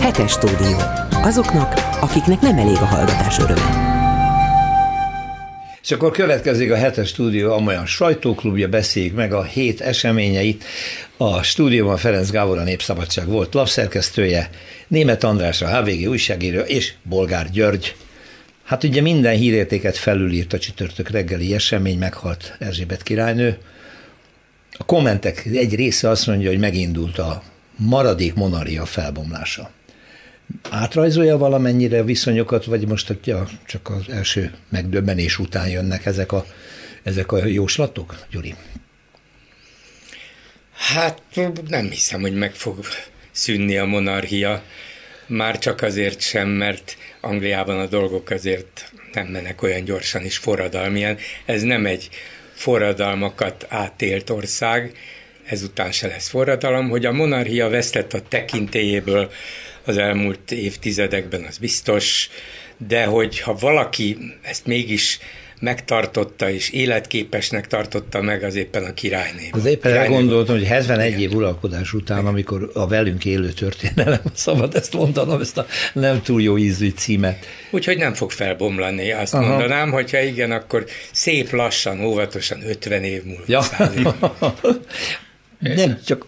Hetes stúdió. Azoknak, akiknek nem elég a hallgatás öröme. És akkor következik a hetes stúdió, amolyan sajtóklubja, beszéljük meg a hét eseményeit. A stúdióban Ferenc Gábor a Népszabadság volt lapszerkesztője, Német András a HVG újságíró és Bolgár György. Hát ugye minden hírértéket felülírt a csütörtök reggeli esemény, meghalt Erzsébet királynő. A kommentek egy része azt mondja, hogy megindult a maradék monaria felbomlása átrajzolja valamennyire a viszonyokat, vagy most csak az első megdöbbenés után jönnek ezek a, ezek a jóslatok, Gyuri? Hát nem hiszem, hogy meg fog szűnni a monarchia. Már csak azért sem, mert Angliában a dolgok azért nem mennek olyan gyorsan és forradalmian. Ez nem egy forradalmakat átélt ország, ezután se lesz forradalom, hogy a monarchia vesztett a tekintélyéből, az elmúlt évtizedekben, az biztos, de hogyha valaki ezt mégis megtartotta és életképesnek tartotta meg az éppen a királyné. Az éppen királyné gondoltam, hogy 71 Igen. év uralkodás után, amikor a velünk élő történelem, szabad ezt mondanom, ezt a nem túl jó ízű címet. Úgyhogy nem fog felbomlani, azt Aha. mondanám, hogyha igen, akkor szép lassan, óvatosan 50 év múlva. Ja. nem, csak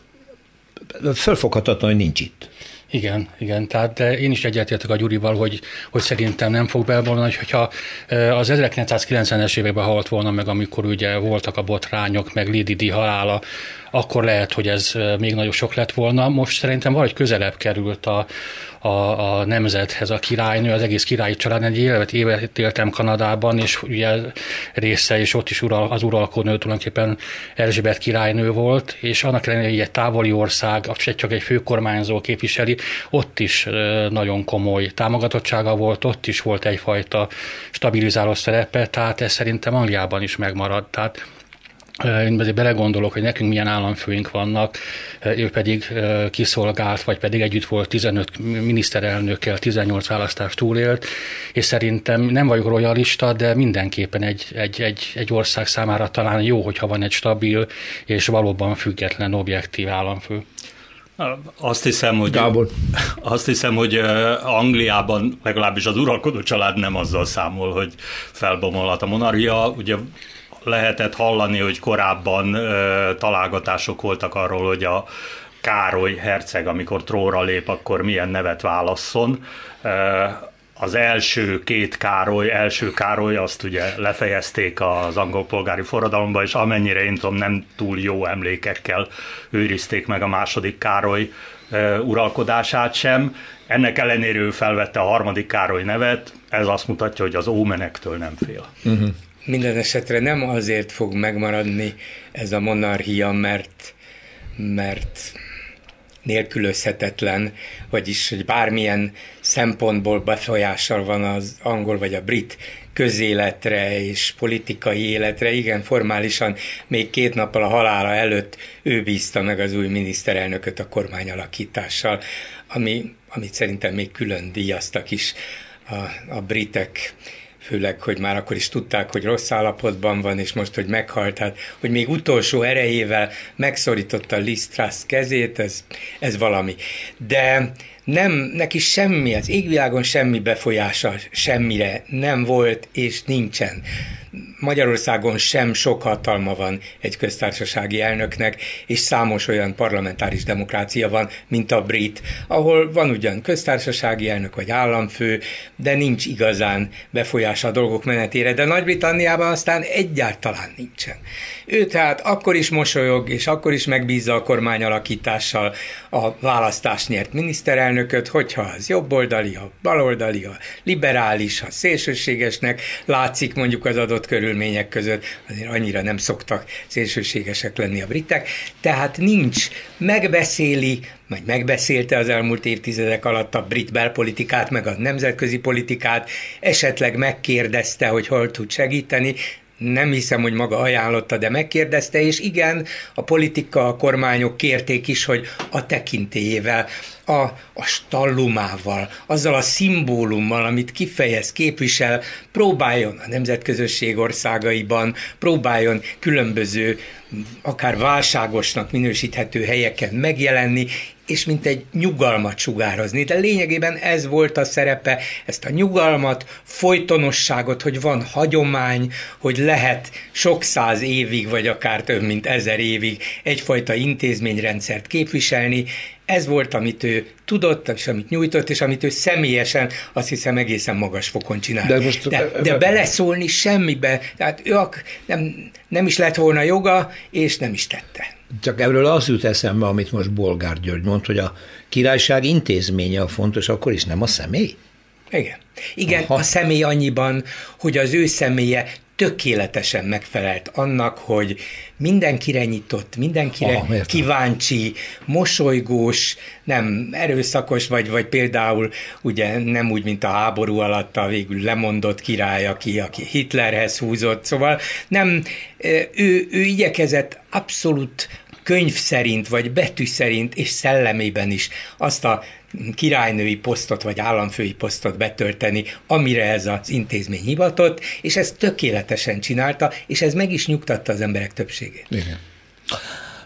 fölfoghatatlan, hogy nincs itt. Igen, igen, tehát de én is egyetértek a Gyurival, hogy, hogy szerintem nem fog belvolni, hogyha az 1990-es években halt volna meg, amikor ugye voltak a botrányok, meg Lady Di halála, akkor lehet, hogy ez még nagyobb sok lett volna. Most szerintem valahogy közelebb került a, a, a nemzethez a királynő, az egész királyi család. Egy évet, évet éltem Kanadában, és ugye része, és ott is ural, az uralkodó tulajdonképpen Erzsébet királynő volt, és annak ellenére, egy távoli ország, csak egy főkormányzó képviseli, ott is nagyon komoly támogatottsága volt, ott is volt egyfajta stabilizáló szerepe, tehát ez szerintem Angliában is megmaradt. Tehát én azért belegondolok, hogy nekünk milyen államfőink vannak, ő pedig kiszolgált, vagy pedig együtt volt 15 miniszterelnökkel, 18 választást túlélt, és szerintem nem vagyok royalista, de mindenképpen egy, egy, egy, egy ország számára talán jó, hogyha van egy stabil és valóban független, objektív államfő. Azt hiszem, hogy, Gábor. azt hiszem, hogy Angliában legalábbis az uralkodó család nem azzal számol, hogy felbomolhat a monarchia. Ugye lehetett hallani, hogy korábban ö, találgatások voltak arról, hogy a Károly herceg, amikor tróra lép, akkor milyen nevet válasszon. Ö, az első két Károly, első Károly, azt ugye lefejezték az angol polgári forradalomba, és amennyire én tudom, nem túl jó emlékekkel őrizték meg a második Károly uralkodását sem. Ennek ellenére ő felvette a harmadik Károly nevet, ez azt mutatja, hogy az ómenektől nem fél. Uh-huh minden esetre nem azért fog megmaradni ez a monarchia, mert, mert nélkülözhetetlen, vagyis hogy bármilyen szempontból befolyással van az angol vagy a brit közéletre és politikai életre. Igen, formálisan még két nappal a halála előtt ő bízta meg az új miniszterelnököt a kormányalakítással, ami, amit szerintem még külön díjaztak is a, a britek főleg, hogy már akkor is tudták, hogy rossz állapotban van, és most, hogy meghalt, tehát, hogy még utolsó erejével megszorította Liz Truss kezét, ez, ez valami. De nem, neki semmi, az égvilágon semmi befolyása semmire nem volt, és nincsen. Magyarországon sem sok hatalma van egy köztársasági elnöknek, és számos olyan parlamentáris demokrácia van, mint a brit, ahol van ugyan köztársasági elnök vagy államfő, de nincs igazán befolyása a dolgok menetére, de Nagy-Britanniában aztán egyáltalán nincsen. Ő tehát akkor is mosolyog, és akkor is megbízza a kormány alakítással a választást nyert miniszterelnököt, hogyha az jobboldali, a baloldali, a liberális, a szélsőségesnek látszik mondjuk az adott körülmények között, azért annyira nem szoktak szélsőségesek lenni a britek, tehát nincs, megbeszéli, vagy megbeszélte az elmúlt évtizedek alatt a brit belpolitikát, meg a nemzetközi politikát, esetleg megkérdezte, hogy hol tud segíteni, nem hiszem, hogy maga ajánlotta, de megkérdezte, és igen, a politika, a kormányok kérték is, hogy a tekintélyével a, a stallumával, azzal a szimbólummal, amit kifejez, képvisel, próbáljon a nemzetközösség országaiban, próbáljon különböző akár válságosnak minősíthető helyeken megjelenni, és mint egy nyugalmat sugározni. De lényegében ez volt a szerepe, ezt a nyugalmat, folytonosságot, hogy van hagyomány, hogy lehet sok száz évig, vagy akár több mint ezer évig egyfajta intézményrendszert képviselni, ez volt, amit ő tudott, és amit nyújtott, és amit ő személyesen azt hiszem egészen magas fokon csinált. De, most, de, de beleszólni semmibe, tehát ő nem, nem is lett volna joga, és nem is tette. Csak erről az jut eszembe, amit most Bolgár György mond, hogy a királyság intézménye a fontos, akkor is nem a személy? Igen. Igen, Aha. a személy annyiban, hogy az ő személye tökéletesen megfelelt annak, hogy mindenkire nyitott, mindenkire Aha, kíváncsi, mosolygós, nem erőszakos, vagy, vagy például ugye nem úgy, mint a háború alatt a végül lemondott király, aki, aki Hitlerhez húzott, szóval nem, ő, ő igyekezett abszolút könyv szerint, vagy betű szerint, és szellemében is azt a királynői posztot vagy államfői posztot betölteni, amire ez az intézmény hivatott, és ezt tökéletesen csinálta, és ez meg is nyugtatta az emberek többségét. Igen.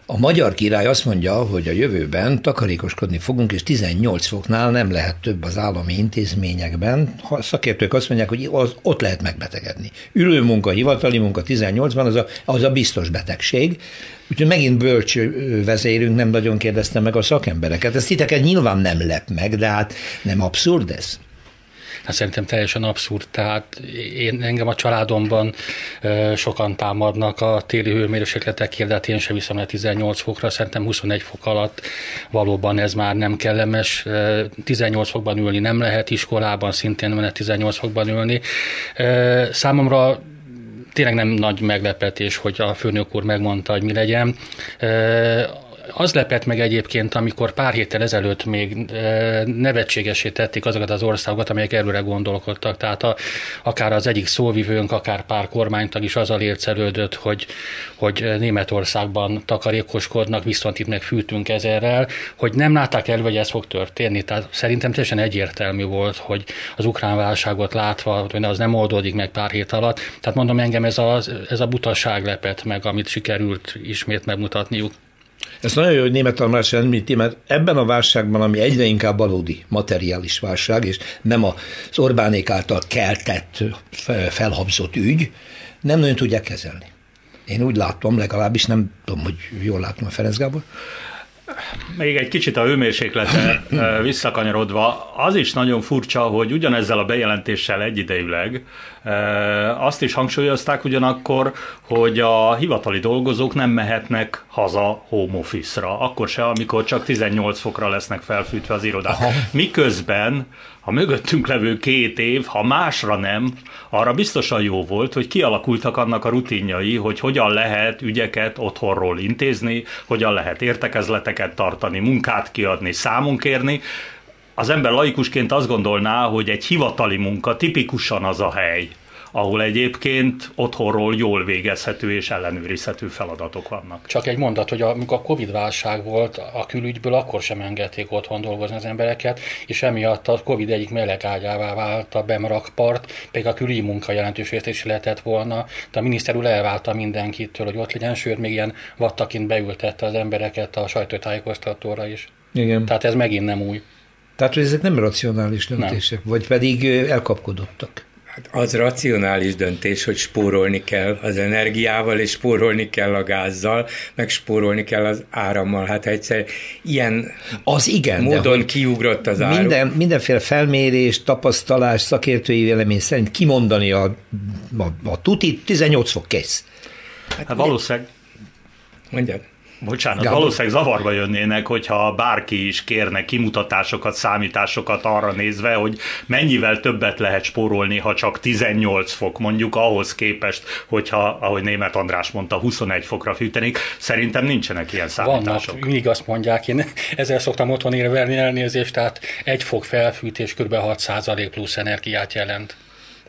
A magyar király azt mondja, hogy a jövőben takarékoskodni fogunk, és 18 foknál nem lehet több az állami intézményekben. Ha szakértők azt mondják, hogy az, ott lehet megbetegedni. Ülő munka, hivatali munka 18-ban az a, az a biztos betegség. Úgyhogy megint bölcs vezérünk nem nagyon kérdezte meg a szakembereket. Ez titeket nyilván nem lep meg, de hát nem abszurd ez? Hát szerintem teljesen abszurd. Tehát én, engem a családomban sokan támadnak a téli hőmérsékletekért, de hát én sem viszem le 18 fokra, szerintem 21 fok alatt valóban ez már nem kellemes. 18 fokban ülni nem lehet iskolában, szintén nem lehet 18 fokban ülni. Számomra tényleg nem nagy meglepetés, hogy a főnök úr megmondta, hogy mi legyen az lepett meg egyébként, amikor pár héttel ezelőtt még e, nevetségesé tették azokat az országokat, amelyek előre gondolkodtak. Tehát a, akár az egyik szóvivőnk, akár pár kormánytag is azzal ércelődött, hogy, hogy Németországban takarékoskodnak, viszont itt meg fűtünk ezerrel, hogy nem látták el, hogy ez fog történni. Tehát szerintem teljesen egyértelmű volt, hogy az ukrán válságot látva, hogy az nem oldódik meg pár hét alatt. Tehát mondom, engem ez a, ez a butaság lepett meg, amit sikerült ismét megmutatniuk. Ez nagyon jó, hogy német Tamás említi, mert ebben a válságban, ami egyre inkább valódi materiális válság, és nem az Orbánék által keltett, felhabzott ügy, nem nagyon tudják kezelni. Én úgy látom, legalábbis nem tudom, hogy jól látom a Ferenc Gábor, még egy kicsit a hőmérséklete visszakanyarodva, az is nagyon furcsa, hogy ugyanezzel a bejelentéssel egyidejűleg azt is hangsúlyozták ugyanakkor, hogy a hivatali dolgozók nem mehetnek haza home office-ra, akkor se, amikor csak 18 fokra lesznek felfűtve az irodák. Miközben a mögöttünk levő két év, ha másra nem, arra biztosan jó volt, hogy kialakultak annak a rutinjai, hogy hogyan lehet ügyeket otthonról intézni, hogyan lehet értekezleteket tartani, munkát kiadni, számon kérni. Az ember laikusként azt gondolná, hogy egy hivatali munka tipikusan az a hely, ahol egyébként otthonról jól végezhető és ellenőrizhető feladatok vannak. Csak egy mondat, hogy amikor a Covid-válság volt a külügyből, akkor sem engedték otthon dolgozni az embereket, és emiatt a Covid egyik melegágyává vált a bemrakpart, pedig a külügyi munka jelentős részt is lehetett volna, de a miniszter úr elválta mindenkitől, hogy ott legyen, sőt, még ilyen vattaként beültette az embereket a sajtótájékoztatóra is. Igen. Tehát ez megint nem új. Tehát, hogy ezek nem racionális döntések, nem. vagy pedig elkapkodottak. Hát az racionális döntés, hogy spórolni kell az energiával, és spórolni kell a gázzal, meg spórolni kell az árammal. Hát egyszer ilyen az igen, módon de kiugrott az áram. Minden, mindenféle felmérés, tapasztalás, szakértői vélemény szerint kimondani a, a, a tuti 18 fok kész. Hát, hát valószínűleg. Mondjad. Bocsánat, Gábor. valószínűleg zavarba jönnének, hogyha bárki is kérne kimutatásokat, számításokat arra nézve, hogy mennyivel többet lehet spórolni, ha csak 18 fok, mondjuk ahhoz képest, hogyha, ahogy német András mondta, 21 fokra fűtenik. Szerintem nincsenek ilyen számítások. Vannak, mindig azt mondják, én ezzel szoktam otthon érvelni elnézést, tehát egy fok felfűtés kb. 6% plusz energiát jelent.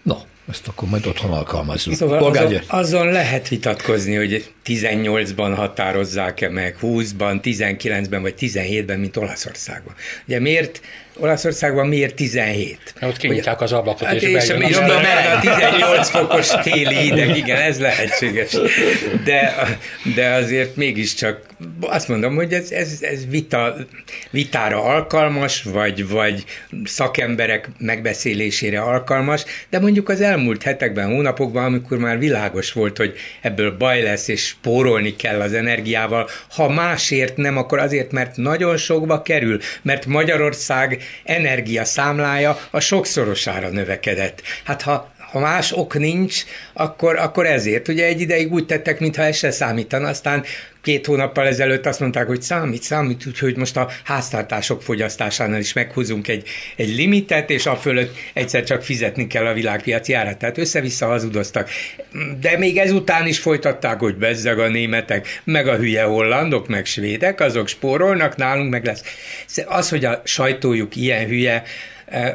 No, ezt akkor majd otthon alkalmazzuk. Szóval azon, azon lehet vitatkozni, hogy 18-ban határozzák-e meg, 20-ban, 19-ben vagy 17-ben, mint Olaszországban. Ugye miért Olaszországban miért 17? Ott kinyitják az ablakot, hát és, és, és, és a 18 fokos téli hideg, igen, ez lehetséges. De, de azért mégiscsak azt mondom, hogy ez, ez, ez vita, vitára alkalmas, vagy, vagy szakemberek megbeszélésére alkalmas, de mondjuk az elmúlt hetekben, hónapokban, amikor már világos volt, hogy ebből baj lesz, és spórolni kell az energiával, ha másért nem, akkor azért, mert nagyon sokba kerül, mert Magyarország energia számlája a sokszorosára növekedett. Hát ha ha más ok nincs, akkor, akkor ezért. Ugye egy ideig úgy tettek, mintha ez se számítana, aztán két hónappal ezelőtt azt mondták, hogy számít, számít, úgyhogy most a háztartások fogyasztásánál is meghúzunk egy, egy limitet, és a fölött egyszer csak fizetni kell a világpiaci árat. Tehát össze-vissza hazudoztak. De még ezután is folytatták, hogy bezzeg a németek, meg a hülye hollandok, meg svédek, azok spórolnak, nálunk meg lesz. Az, hogy a sajtójuk ilyen hülye,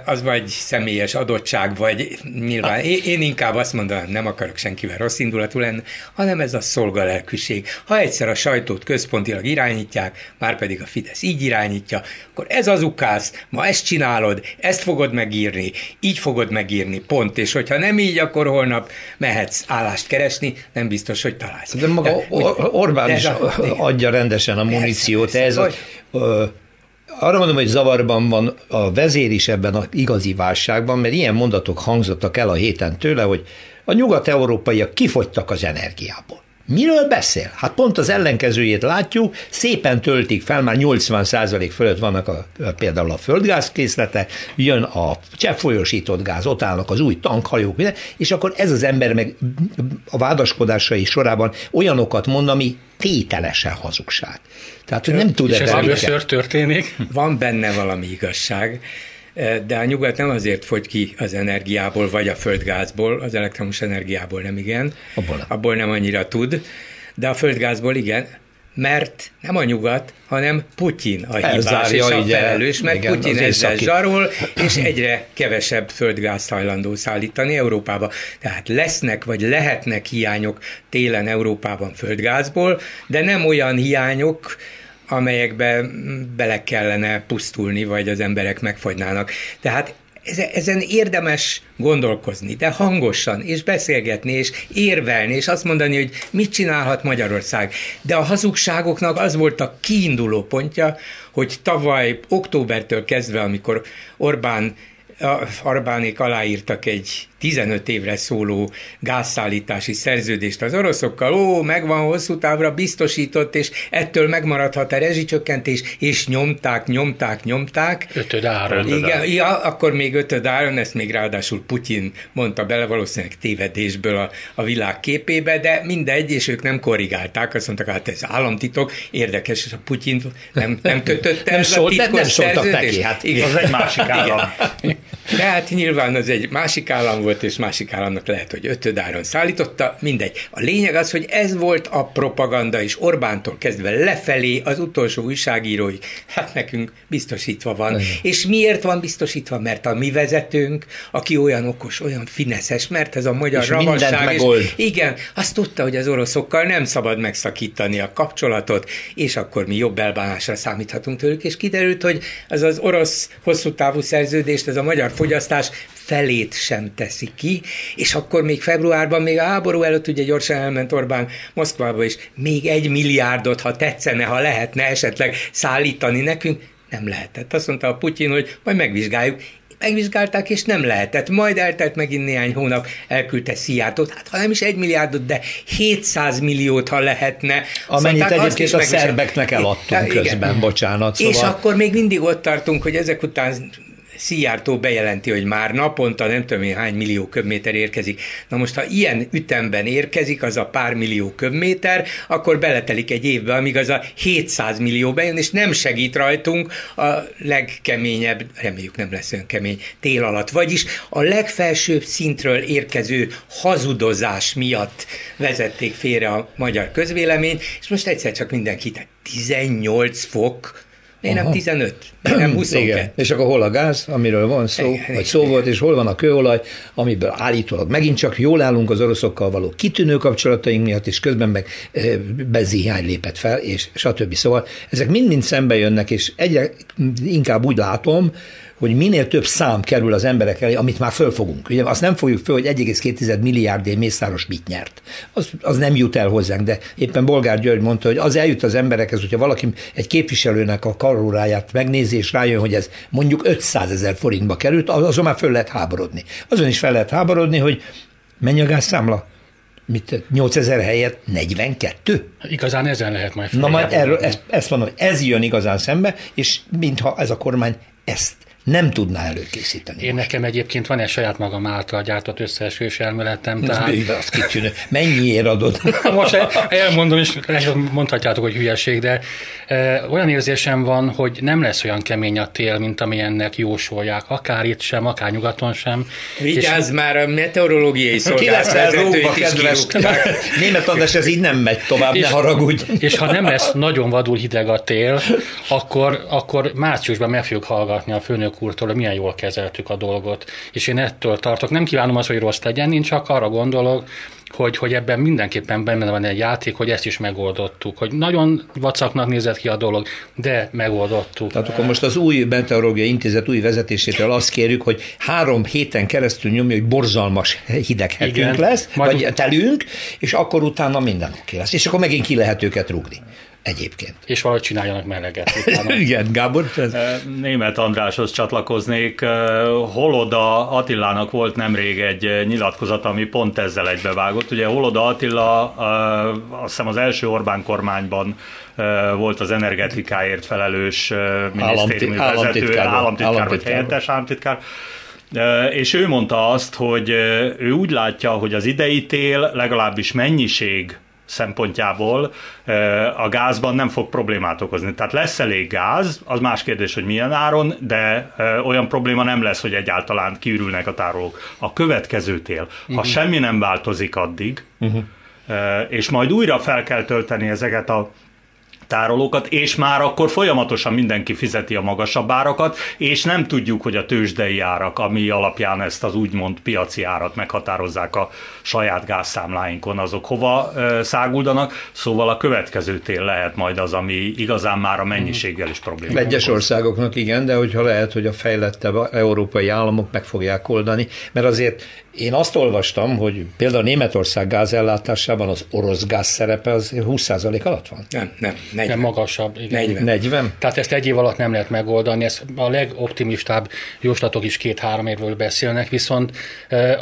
az vagy személyes adottság, vagy nyilván én, én inkább azt mondanám, nem akarok senkivel rossz indulatú lenni, hanem ez a szolgalelkűség. Ha egyszer a sajtót központilag irányítják, már pedig a Fidesz így irányítja, akkor ez az ukász, ma ezt csinálod, ezt fogod megírni, így fogod megírni, pont. És hogyha nem így, akkor holnap mehetsz állást keresni, nem biztos, hogy találsz. De maga de, Orbán de is a, adja rendesen a muníciót. Ez, ez, ez, ez, arra mondom, hogy zavarban van a vezér is ebben az igazi válságban, mert ilyen mondatok hangzottak el a héten tőle, hogy a nyugat-európaiak kifogytak az energiából. Miről beszél? Hát pont az ellenkezőjét látjuk, szépen töltik fel, már 80% fölött vannak a, például a földgázkészlete, jön a cseppfolyósított gáz, ott állnak az új tankhajók, minden, és akkor ez az ember meg a vádaskodásai sorában olyanokat mond, ami tételesen hazugság. Tehát, hogy nem tud És ez először történik? Van benne valami igazság, de a nyugat nem azért fogy ki az energiából, vagy a földgázból, az elektromos energiából nem igen, abból abból nem annyira tud, de a földgázból igen, mert nem a nyugat, hanem Putyin a hibás és a felelős, mert igen, Putyin ezzel zsarol, és egyre kevesebb földgáz hajlandó szállítani Európába. Tehát lesznek, vagy lehetnek hiányok télen Európában földgázból, de nem olyan hiányok, amelyekbe bele kellene pusztulni, vagy az emberek megfagynának. Tehát ezen érdemes gondolkozni, de hangosan, és beszélgetni, és érvelni, és azt mondani, hogy mit csinálhat Magyarország. De a hazugságoknak az volt a kiinduló pontja, hogy tavaly októbertől kezdve, amikor Orbán Arbánék aláírtak egy 15 évre szóló gázszállítási szerződést az oroszokkal, ó, megvan hosszú távra biztosított, és ettől megmaradhat a rezsicsökkentés, és nyomták, nyomták, nyomták. Ötöd áron. Igen, ja, akkor még ötöd áron, ezt még ráadásul Putyin mondta bele, valószínűleg tévedésből a, a világ képébe, de mindegy, és ők nem korrigálták, azt mondták, hát ez államtitok, érdekes, és a Putyin nem, nem kötötte nem ez szólt, nem, nem neki, hát igen. az egy másik állam. Igen. De hát nyilván az egy másik állam volt, volt, és másik államnak lehet, hogy ötödáron szállította, mindegy. A lényeg az, hogy ez volt a propaganda, és Orbántól kezdve lefelé az utolsó újságírói, hát nekünk biztosítva van. Igen. És miért van biztosítva? Mert a mi vezetőnk, aki olyan okos, olyan fineszes, mert ez a magyar és ravasság. És igen, azt tudta, hogy az oroszokkal nem szabad megszakítani a kapcsolatot, és akkor mi jobb elbánásra számíthatunk tőlük, és kiderült, hogy az az orosz hosszú távú szerződést, ez a magyar fogyasztás felét sem teszi ki, és akkor még februárban, még a háború előtt ugye gyorsan elment Orbán Moszkvába is, még egy milliárdot, ha tetszene, ha lehetne esetleg szállítani nekünk, nem lehetett. Azt mondta a Putyin, hogy majd megvizsgáljuk, megvizsgálták, és nem lehetett. Majd eltelt megint néhány hónap, elküldte Sziátot, hát ha nem is egy milliárdot, de 700 milliót, ha lehetne. Amennyit egyébként a szerbeknek eladtunk igen. közben, bocsánat. Szóval... És akkor még mindig ott tartunk, hogy ezek után Szijjártó bejelenti, hogy már naponta nem tudom én hány millió köbméter érkezik. Na most, ha ilyen ütemben érkezik az a pár millió köbméter, akkor beletelik egy évbe, amíg az a 700 millió bejön, és nem segít rajtunk a legkeményebb, reméljük nem lesz olyan kemény tél alatt, vagyis a legfelsőbb szintről érkező hazudozás miatt vezették félre a magyar közvélemény, és most egyszer csak mindenki, 18 fok Miért nem 15? Miért nem 22? Igen. És akkor hol a gáz, amiről van szó, igen, vagy szó volt, és hol van a kőolaj, amiből állítólag megint csak jól állunk az oroszokkal való kitűnő kapcsolataink miatt, és közben meg benzihiány lépett fel, és stb. Szóval ezek mind-mind szembe jönnek, és egyre inkább úgy látom, hogy minél több szám kerül az emberek elé, amit már fölfogunk. Ugye azt nem fogjuk föl, hogy 1,2 milliárdé Mészáros mit nyert. Az, az nem jut el hozzánk, de éppen Bolgár György mondta, hogy az eljut az emberekhez, hogyha valaki egy képviselőnek a karóráját megnézi, és rájön, hogy ez mondjuk 500 ezer forintba került, azon már föl lehet háborodni. Azon is fel lehet háborodni, hogy mennyi a gázszámla? mit, 8000 helyett 42? Igazán ezen lehet majd Na majd erről, ezt, ezt mondom, ez jön igazán szembe, és mintha ez a kormány ezt nem tudná előkészíteni. Én most. nekem egyébként van egy saját magam által gyártott összeesős elméletem. Tehát... Az kitűnő. Mennyiért adod? most elmondom, és mondhatjátok, hogy hülyeség, de e, olyan érzésem van, hogy nem lesz olyan kemény a tél, mint amilyennek jósolják. Akár itt sem, akár nyugaton sem. Vigyázz és... már, a meteorológiai szolgálat kedves. Német András, ez így nem megy tovább, és, ne haragudj. És ha nem lesz nagyon vadul hideg a tél, akkor, akkor márciusban meg fogjuk hallgatni a főnök elnök úrtól, milyen jól kezeltük a dolgot. És én ettől tartok. Nem kívánom azt, hogy rossz legyen, én csak arra gondolok, hogy, hogy ebben mindenképpen benne van egy játék, hogy ezt is megoldottuk. Hogy nagyon vacaknak nézett ki a dolog, de megoldottuk. Tehát akkor most az új Meteorológiai Intézet új vezetésétől azt kérjük, hogy három héten keresztül nyomja, hogy borzalmas hideg hetünk lesz, Majd vagy telünk, és akkor utána minden oké lesz. És akkor megint ki lehet őket rúgni egyébként. És valahogy csináljanak meleget. Igen, Gábor? Ez... Német Andráshoz csatlakoznék. Holoda Attilának volt nemrég egy nyilatkozat, ami pont ezzel egybevágott. Ugye Holoda Attila azt hiszem az első Orbán kormányban volt az energetikáért felelős minisztériumi vezető, államtitkár, államtitkár vagy helyettes államtitkár, és ő mondta azt, hogy ő úgy látja, hogy az idei tél legalábbis mennyiség szempontjából a gázban nem fog problémát okozni. Tehát lesz elég gáz, az más kérdés, hogy milyen áron, de olyan probléma nem lesz, hogy egyáltalán kiürülnek a tárolók. A következő tél, uh-huh. ha mhm. semmi nem változik addig, uh-huh. és majd újra fel kell tölteni ezeket a tárolókat, és már akkor folyamatosan mindenki fizeti a magasabb árakat, és nem tudjuk, hogy a tőzsdei árak, ami alapján ezt az úgymond piaci árat meghatározzák a saját gázszámláinkon, azok hova száguldanak, szóval a következő tél lehet majd az, ami igazán már a mennyiséggel is probléma. Egyes országoknak igen, de hogyha lehet, hogy a fejlettebb európai államok meg fogják oldani, mert azért én azt olvastam, hogy például Németország gázellátásában az orosz gáz szerepe az 20% alatt van. Nem, nem, 40. Nem magasabb. Igen. 40. 40. Tehát ezt egy év alatt nem lehet megoldani. Ez a legoptimistább jóslatok is két-három évről beszélnek, viszont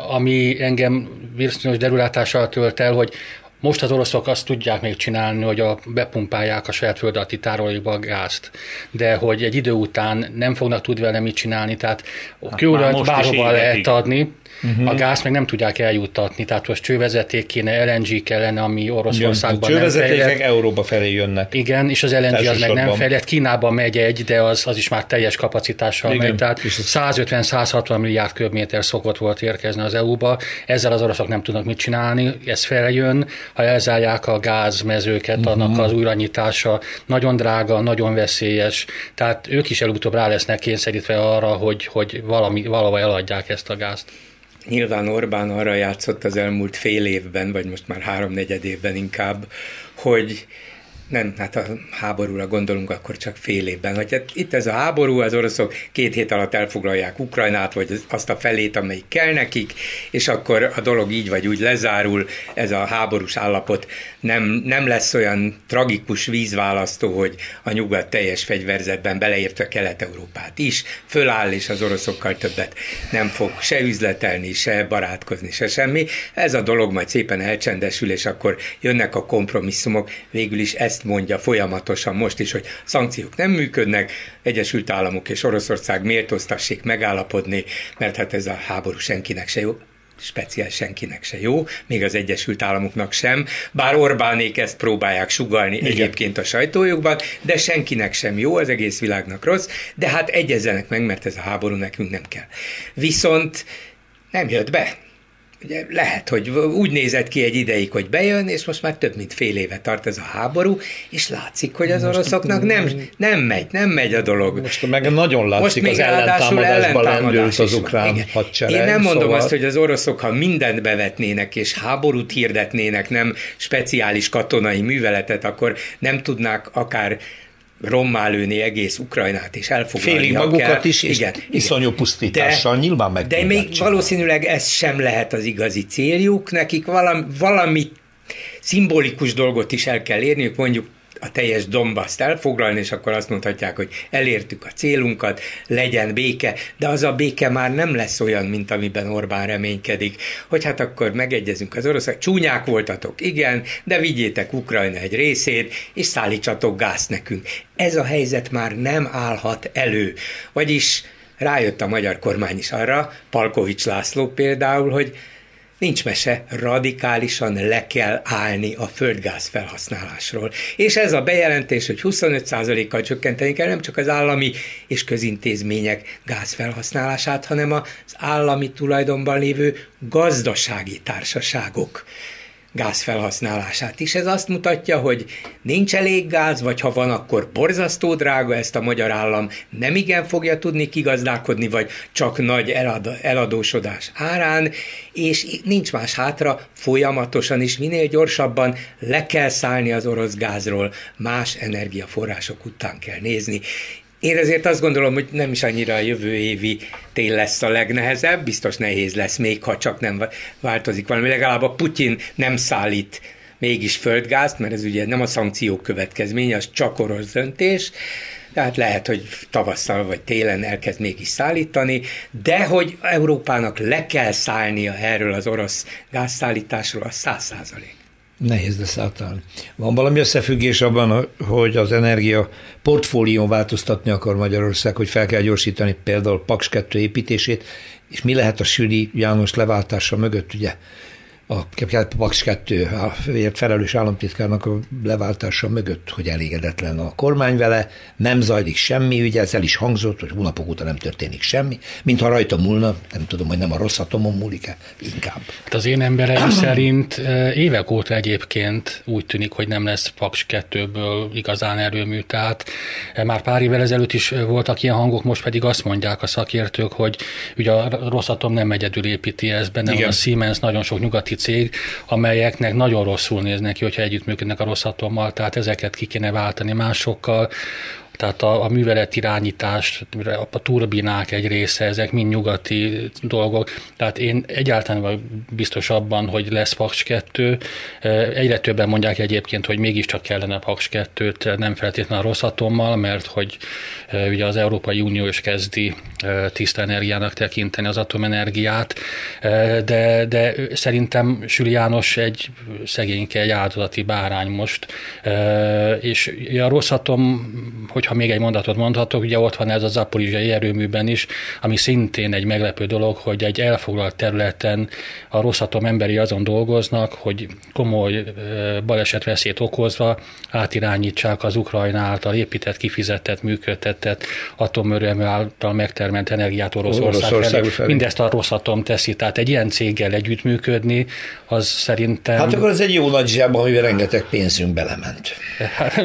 ami engem bizonyos derülátással tölt el, hogy most az oroszok azt tudják még csinálni, hogy a, bepumpálják a saját földalatti tárolóikba a gázt, de hogy egy idő után nem fognak tudni vele mit csinálni, tehát hát kőolajat bárhova lehet adni, Uh-huh. A gáz meg nem tudják eljuttatni, tehát most csővezeték kéne, LNG kellene, ami Oroszországban nem fejlett. Európa felé jönnek. Igen, és az LNG az meg nem fejlett. Kínában megy egy, de az, az is már teljes kapacitással Igen. megy, tehát 150-160 milliárd köbméter szokott volt érkezni az EU-ba. Ezzel az oroszok nem tudnak mit csinálni, ez feljön, ha elzárják a gázmezőket, uh-huh. annak az újranyitása nagyon drága, nagyon veszélyes, tehát ők is előbb-utóbb rá lesznek kényszerítve arra, hogy, hogy valami, valahol eladják ezt a gázt. Nyilván Orbán arra játszott az elmúlt fél évben, vagy most már háromnegyed évben inkább, hogy nem, hát a háborúra gondolunk akkor csak fél évben. Hogy hát itt ez a háború, az oroszok két hét alatt elfoglalják Ukrajnát, vagy azt a felét, amelyik kell nekik, és akkor a dolog így vagy úgy lezárul, ez a háborús állapot nem, nem lesz olyan tragikus vízválasztó, hogy a nyugat teljes fegyverzetben beleértve Kelet-Európát is, föláll, és az oroszokkal többet nem fog se üzletelni, se barátkozni, se semmi. Ez a dolog majd szépen elcsendesül, és akkor jönnek a kompromisszumok. Végül is ezt ezt mondja folyamatosan most is, hogy szankciók nem működnek, Egyesült Államok és Oroszország méltóztassék megállapodni, mert hát ez a háború senkinek se jó speciál senkinek se jó, még az Egyesült Államoknak sem, bár Orbánék ezt próbálják sugalni Igen. egyébként a sajtójukban, de senkinek sem jó, az egész világnak rossz, de hát egyezzenek meg, mert ez a háború nekünk nem kell. Viszont nem jött be Ugye lehet, hogy úgy nézett ki egy ideig, hogy bejön, és most már több mint fél éve tart ez a háború, és látszik, hogy az most oroszoknak nem, nem megy, nem megy a dolog. Most meg nagyon látszik most az ellentámadásban lendült az ukrán hadsereg. Én nem mondom szóval... azt, hogy az oroszok, ha mindent bevetnének, és háborút hirdetnének, nem speciális katonai műveletet, akkor nem tudnák akár rommá lőni egész Ukrajnát, és elfoglalni Félig magukat kell. is, és igen, iszonyú pusztítással de, nyilván meg De még csinálni. valószínűleg ez sem lehet az igazi céljuk, nekik valami, valami szimbolikus dolgot is el kell érniük, mondjuk a teljes Dombaszt elfoglalni, és akkor azt mondhatják, hogy elértük a célunkat, legyen béke, de az a béke már nem lesz olyan, mint amiben Orbán reménykedik, hogy hát akkor megegyezünk az oroszok, csúnyák voltatok, igen, de vigyétek Ukrajna egy részét, és szállítsatok gáz nekünk. Ez a helyzet már nem állhat elő. Vagyis rájött a magyar kormány is arra, Palkovics László például, hogy Nincs mese, radikálisan le kell állni a földgáz felhasználásról. És ez a bejelentés, hogy 25%-kal csökkenteni kell nem csak az állami és közintézmények gázfelhasználását, hanem az állami tulajdonban lévő gazdasági társaságok gázfelhasználását is. Ez azt mutatja, hogy nincs elég gáz, vagy ha van, akkor borzasztó drága, ezt a magyar állam nem igen fogja tudni kigazdálkodni, vagy csak nagy elad, eladósodás árán, és nincs más hátra, folyamatosan is minél gyorsabban le kell szállni az orosz gázról, más energiaforrások után kell nézni. Én ezért azt gondolom, hogy nem is annyira a jövő évi tél lesz a legnehezebb, biztos nehéz lesz még, ha csak nem változik valami. Legalább a Putyin nem szállít mégis földgázt, mert ez ugye nem a szankciók következménye, az csak orosz döntés, tehát lehet, hogy tavasszal vagy télen elkezd mégis szállítani, de hogy Európának le kell szállnia erről az orosz gázszállításról, az száz százalék. Nehéz lesz átállni. Van valami összefüggés abban, hogy az energia portfólión változtatni akar Magyarország, hogy fel kell gyorsítani például Paks 2 építését, és mi lehet a Süli János leváltása mögött, ugye a Paks 2 a felelős államtitkárnak a leváltása mögött, hogy elégedetlen a kormány vele, nem zajlik semmi, ugye ez el is hangzott, hogy hónapok óta nem történik semmi, mintha rajta múlna, nem tudom, hogy nem a rossz atomon múlik-e, inkább. Hát az én embereim szerint e, évek óta egyébként úgy tűnik, hogy nem lesz Paks 2-ből igazán erőmű, tehát e, már pár évvel ezelőtt is voltak ilyen hangok, most pedig azt mondják a szakértők, hogy ugye a rossz atom nem egyedül építi ezt, benne Igen. van a Siemens, nagyon sok nyugati cég, amelyeknek nagyon rosszul néznek ki, hogyha együttműködnek a rossz atommal, tehát ezeket ki kéne váltani másokkal, tehát a, a művelet irányítás, a turbinák egy része, ezek mind nyugati dolgok. Tehát én egyáltalán biztos abban, hogy lesz Paks 2. Egyre többen mondják egyébként, hogy mégiscsak kellene Paks 2-t, nem feltétlenül a rossz atommal, mert hogy ugye az Európai Unió is kezdi tiszta energiának tekinteni az atomenergiát, de, de szerintem Süli János egy szegényke, egy áldozati bárány most, és a rossz atom, hogy ha még egy mondatot mondhatok, ugye ott van ez a zaporizsai erőműben is, ami szintén egy meglepő dolog, hogy egy elfoglalt területen a rosszatom emberi azon dolgoznak, hogy komoly balesetveszélyt okozva átirányítsák az Ukrajna által épített, kifizetett, működtetett atomerőmű által megtermelt energiát Oroszország, Oroszország felé. Mindezt a rosszatom teszi, tehát egy ilyen céggel együttműködni, az szerintem... Hát akkor ez egy jó nagy zseb, amivel rengeteg pénzünk belement.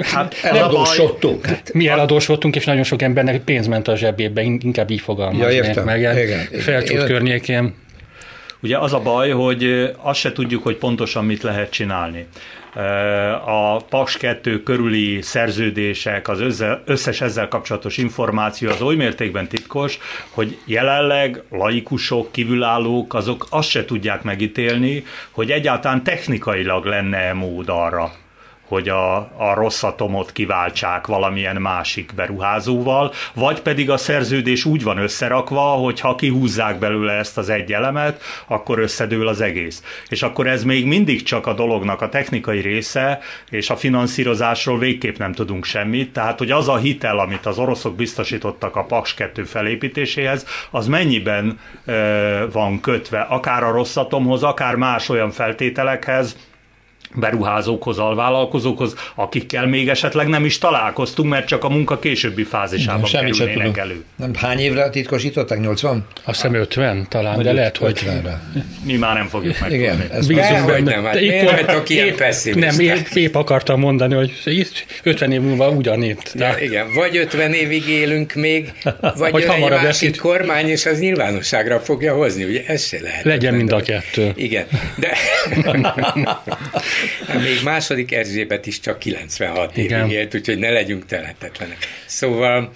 Hát eladósodtunk. Hát. Mi eladósodtunk, és nagyon sok embernek pénz ment a zsebébe, inkább így fogalmaznék ja, meg. Igen. Felcsút Én... környékén. Ugye az a baj, hogy azt se tudjuk, hogy pontosan mit lehet csinálni. A PAS 2 körüli szerződések, az összes ezzel kapcsolatos információ az oly mértékben titkos, hogy jelenleg laikusok, kívülállók, azok azt se tudják megítélni, hogy egyáltalán technikailag lenne mód arra, hogy a, a rossz atomot kiváltsák valamilyen másik beruházóval, vagy pedig a szerződés úgy van összerakva, hogy ha kihúzzák belőle ezt az egy elemet, akkor összedől az egész. És akkor ez még mindig csak a dolognak a technikai része, és a finanszírozásról végképp nem tudunk semmit, tehát hogy az a hitel, amit az oroszok biztosítottak a Paks 2 felépítéséhez, az mennyiben ö, van kötve akár a rossz atomhoz, akár más olyan feltételekhez, beruházókhoz, alvállalkozókhoz, akikkel még esetleg nem is találkoztunk, mert csak a munka későbbi fázisában nem, kerülnének elő. Nem, hány évre titkosították? 80? Azt hiszem 50 talán, de lehet, hogy... 50-re. Mi már nem fogjuk meg. Igen, ez Bízunk benne. Nem, hát épp, épp, nem, épp, épp akartam mondani, hogy 50 év múlva ugyanitt. Ja, igen, vagy 50 évig élünk még, vagy hogy jön egy másik kormány, és az nyilvánosságra fogja hozni, ugye ez se lehet. Legyen mind a kettő. Igen, de még második Erzsébet is csak 96 Igen. évig élt, úgyhogy ne legyünk teletetlenek. Szóval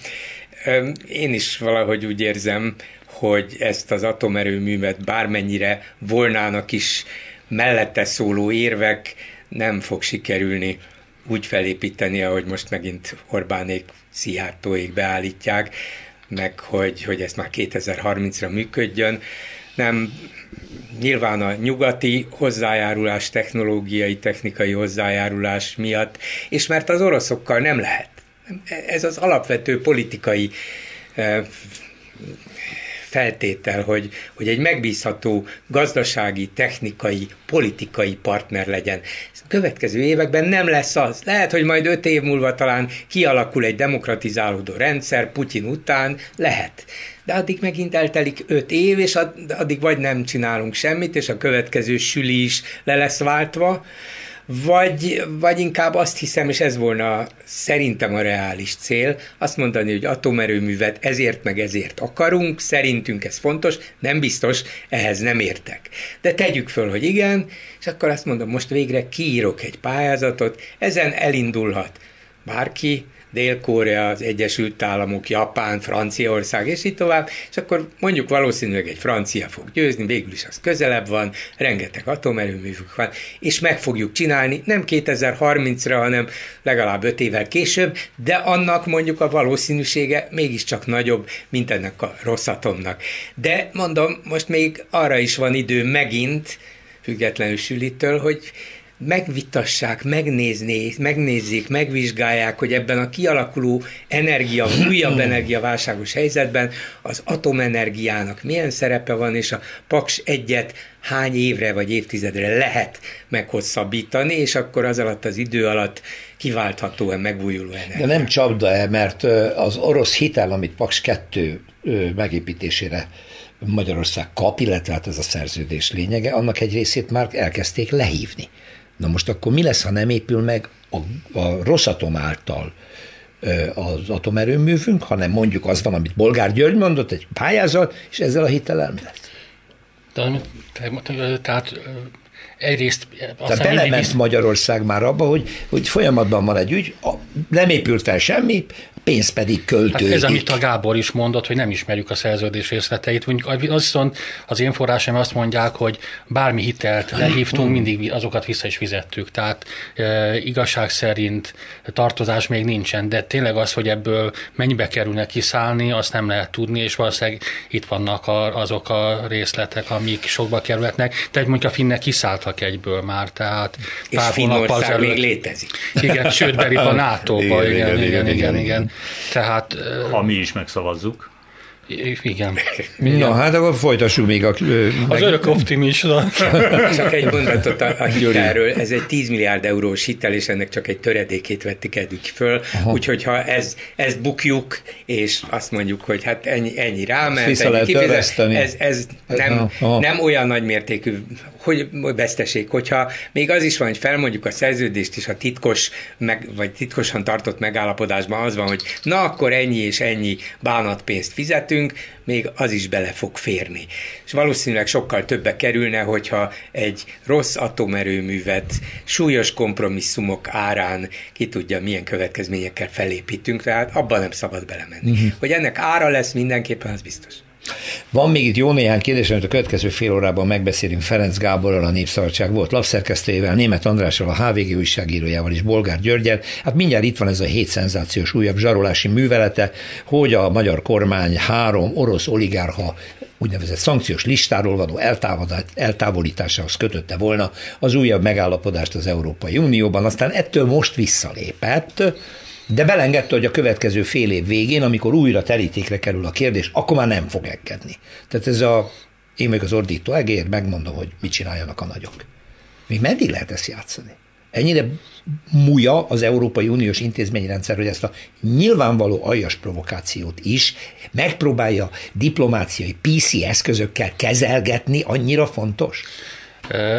én is valahogy úgy érzem, hogy ezt az atomerőművet bármennyire volnának is mellette szóló érvek, nem fog sikerülni úgy felépíteni, ahogy most megint Orbánék, Szijjártóék beállítják, meg hogy, hogy ez már 2030-ra működjön. Nem nyilván a nyugati hozzájárulás, technológiai, technikai hozzájárulás miatt, és mert az oroszokkal nem lehet. Ez az alapvető politikai eh, feltétel, hogy, hogy egy megbízható gazdasági, technikai, politikai partner legyen. A következő években nem lesz az. Lehet, hogy majd öt év múlva talán kialakul egy demokratizálódó rendszer Putyin után, lehet de addig megint eltelik öt év, és addig vagy nem csinálunk semmit, és a következő süli is le lesz váltva, vagy, vagy inkább azt hiszem, és ez volna szerintem a reális cél, azt mondani, hogy atomerőművet ezért meg ezért akarunk, szerintünk ez fontos, nem biztos, ehhez nem értek. De tegyük föl, hogy igen, és akkor azt mondom, most végre kiírok egy pályázatot, ezen elindulhat bárki, Dél-Korea, az Egyesült Államok, Japán, Franciaország, és így tovább, és akkor mondjuk valószínűleg egy francia fog győzni, végül is az közelebb van, rengeteg atomerőművük van, és meg fogjuk csinálni, nem 2030-ra, hanem legalább 5 évvel később, de annak mondjuk a valószínűsége mégiscsak nagyobb, mint ennek a rossz atomnak. De mondom, most még arra is van idő megint, függetlenül sülitől, hogy megvitassák, megnézni, megnézzék, megvizsgálják, hogy ebben a kialakuló energia, újabb energiaválságos helyzetben az atomenergiának milyen szerepe van, és a Paks egyet hány évre vagy évtizedre lehet meghosszabbítani, és akkor az alatt az idő alatt kiváltható-e megújuló energia. De nem csapda-e, mert az orosz hitel, amit Paks 2 megépítésére Magyarország kap, illetve hát ez a szerződés lényege, annak egy részét már elkezdték lehívni. Na most akkor mi lesz, ha nem épül meg a, a Rosszatom által az atomerőművünk, hanem mondjuk az van, amit Bolgár György mondott, egy pályázat, és ezzel a hitellel mi lesz? Tehát egyrészt... Tehát belement Magyarország már abba, hogy, hogy folyamatban van egy ügy, nem épült fel semmi, pénz pedig költődik. Hát ez, amit a Gábor is mondott, hogy nem ismerjük a szerződés részleteit. Mondjuk viszont az én forrásaim azt mondják, hogy bármi hitelt lehívtunk, mindig azokat vissza is fizettük. Tehát e, igazság szerint tartozás még nincsen, de tényleg az, hogy ebből mennyibe kerülne kiszállni, azt nem lehet tudni, és valószínűleg itt vannak a, azok a részletek, amik sokba kerülhetnek. Tehát mondjuk a finnek kiszálltak egyből már, tehát és Finnország még létezik. Igen, sőt, belép a NATO-ba, igen, igen, igen, igen, igen, igen. Tehát... Ha mi is megszavazzuk. Igen. Na, hát akkor folytassuk még a... Az örök optimista. Csak egy mondatot a, a hitelről. Ez egy 10 milliárd eurós hitel, és ennek csak egy töredékét vették eddig föl. Úgyhogy ha ez, ezt bukjuk, és azt mondjuk, hogy hát ennyi, ennyi ráment, ennyi kifizet, ez, ez nem, nem olyan nagy mértékű hogy veszteség, hogyha még az is van, hogy felmondjuk a szerződést, és a titkos, meg, vagy titkosan tartott megállapodásban az van, hogy na akkor ennyi és ennyi bánatpénzt fizetünk, még az is bele fog férni. És valószínűleg sokkal többe kerülne, hogyha egy rossz atomerőművet súlyos kompromisszumok árán ki tudja, milyen következményekkel felépítünk, tehát abban nem szabad belemenni. Uh-huh. Hogy ennek ára lesz mindenképpen, az biztos. Van még itt jó néhány kérdés, amit a következő fél órában megbeszélünk Ferenc Gáborral, a Népszabadság volt lapszerkesztőjével, Német Andrással, a HVG újságírójával és Bolgár Györgyel. Hát mindjárt itt van ez a hét szenzációs újabb zsarolási művelete, hogy a magyar kormány három orosz oligárha úgynevezett szankciós listáról való eltávolításához kötötte volna az újabb megállapodást az Európai Unióban, aztán ettől most visszalépett, de belengedte, hogy a következő fél év végén, amikor újra terítékre kerül a kérdés, akkor már nem fog engedni. Tehát ez a, én még az ordító egér, megmondom, hogy mit csináljanak a nagyok. Még meddig lehet ezt játszani? Ennyire múja az Európai Uniós intézményrendszer, hogy ezt a nyilvánvaló aljas provokációt is megpróbálja diplomáciai PC eszközökkel kezelgetni, annyira fontos?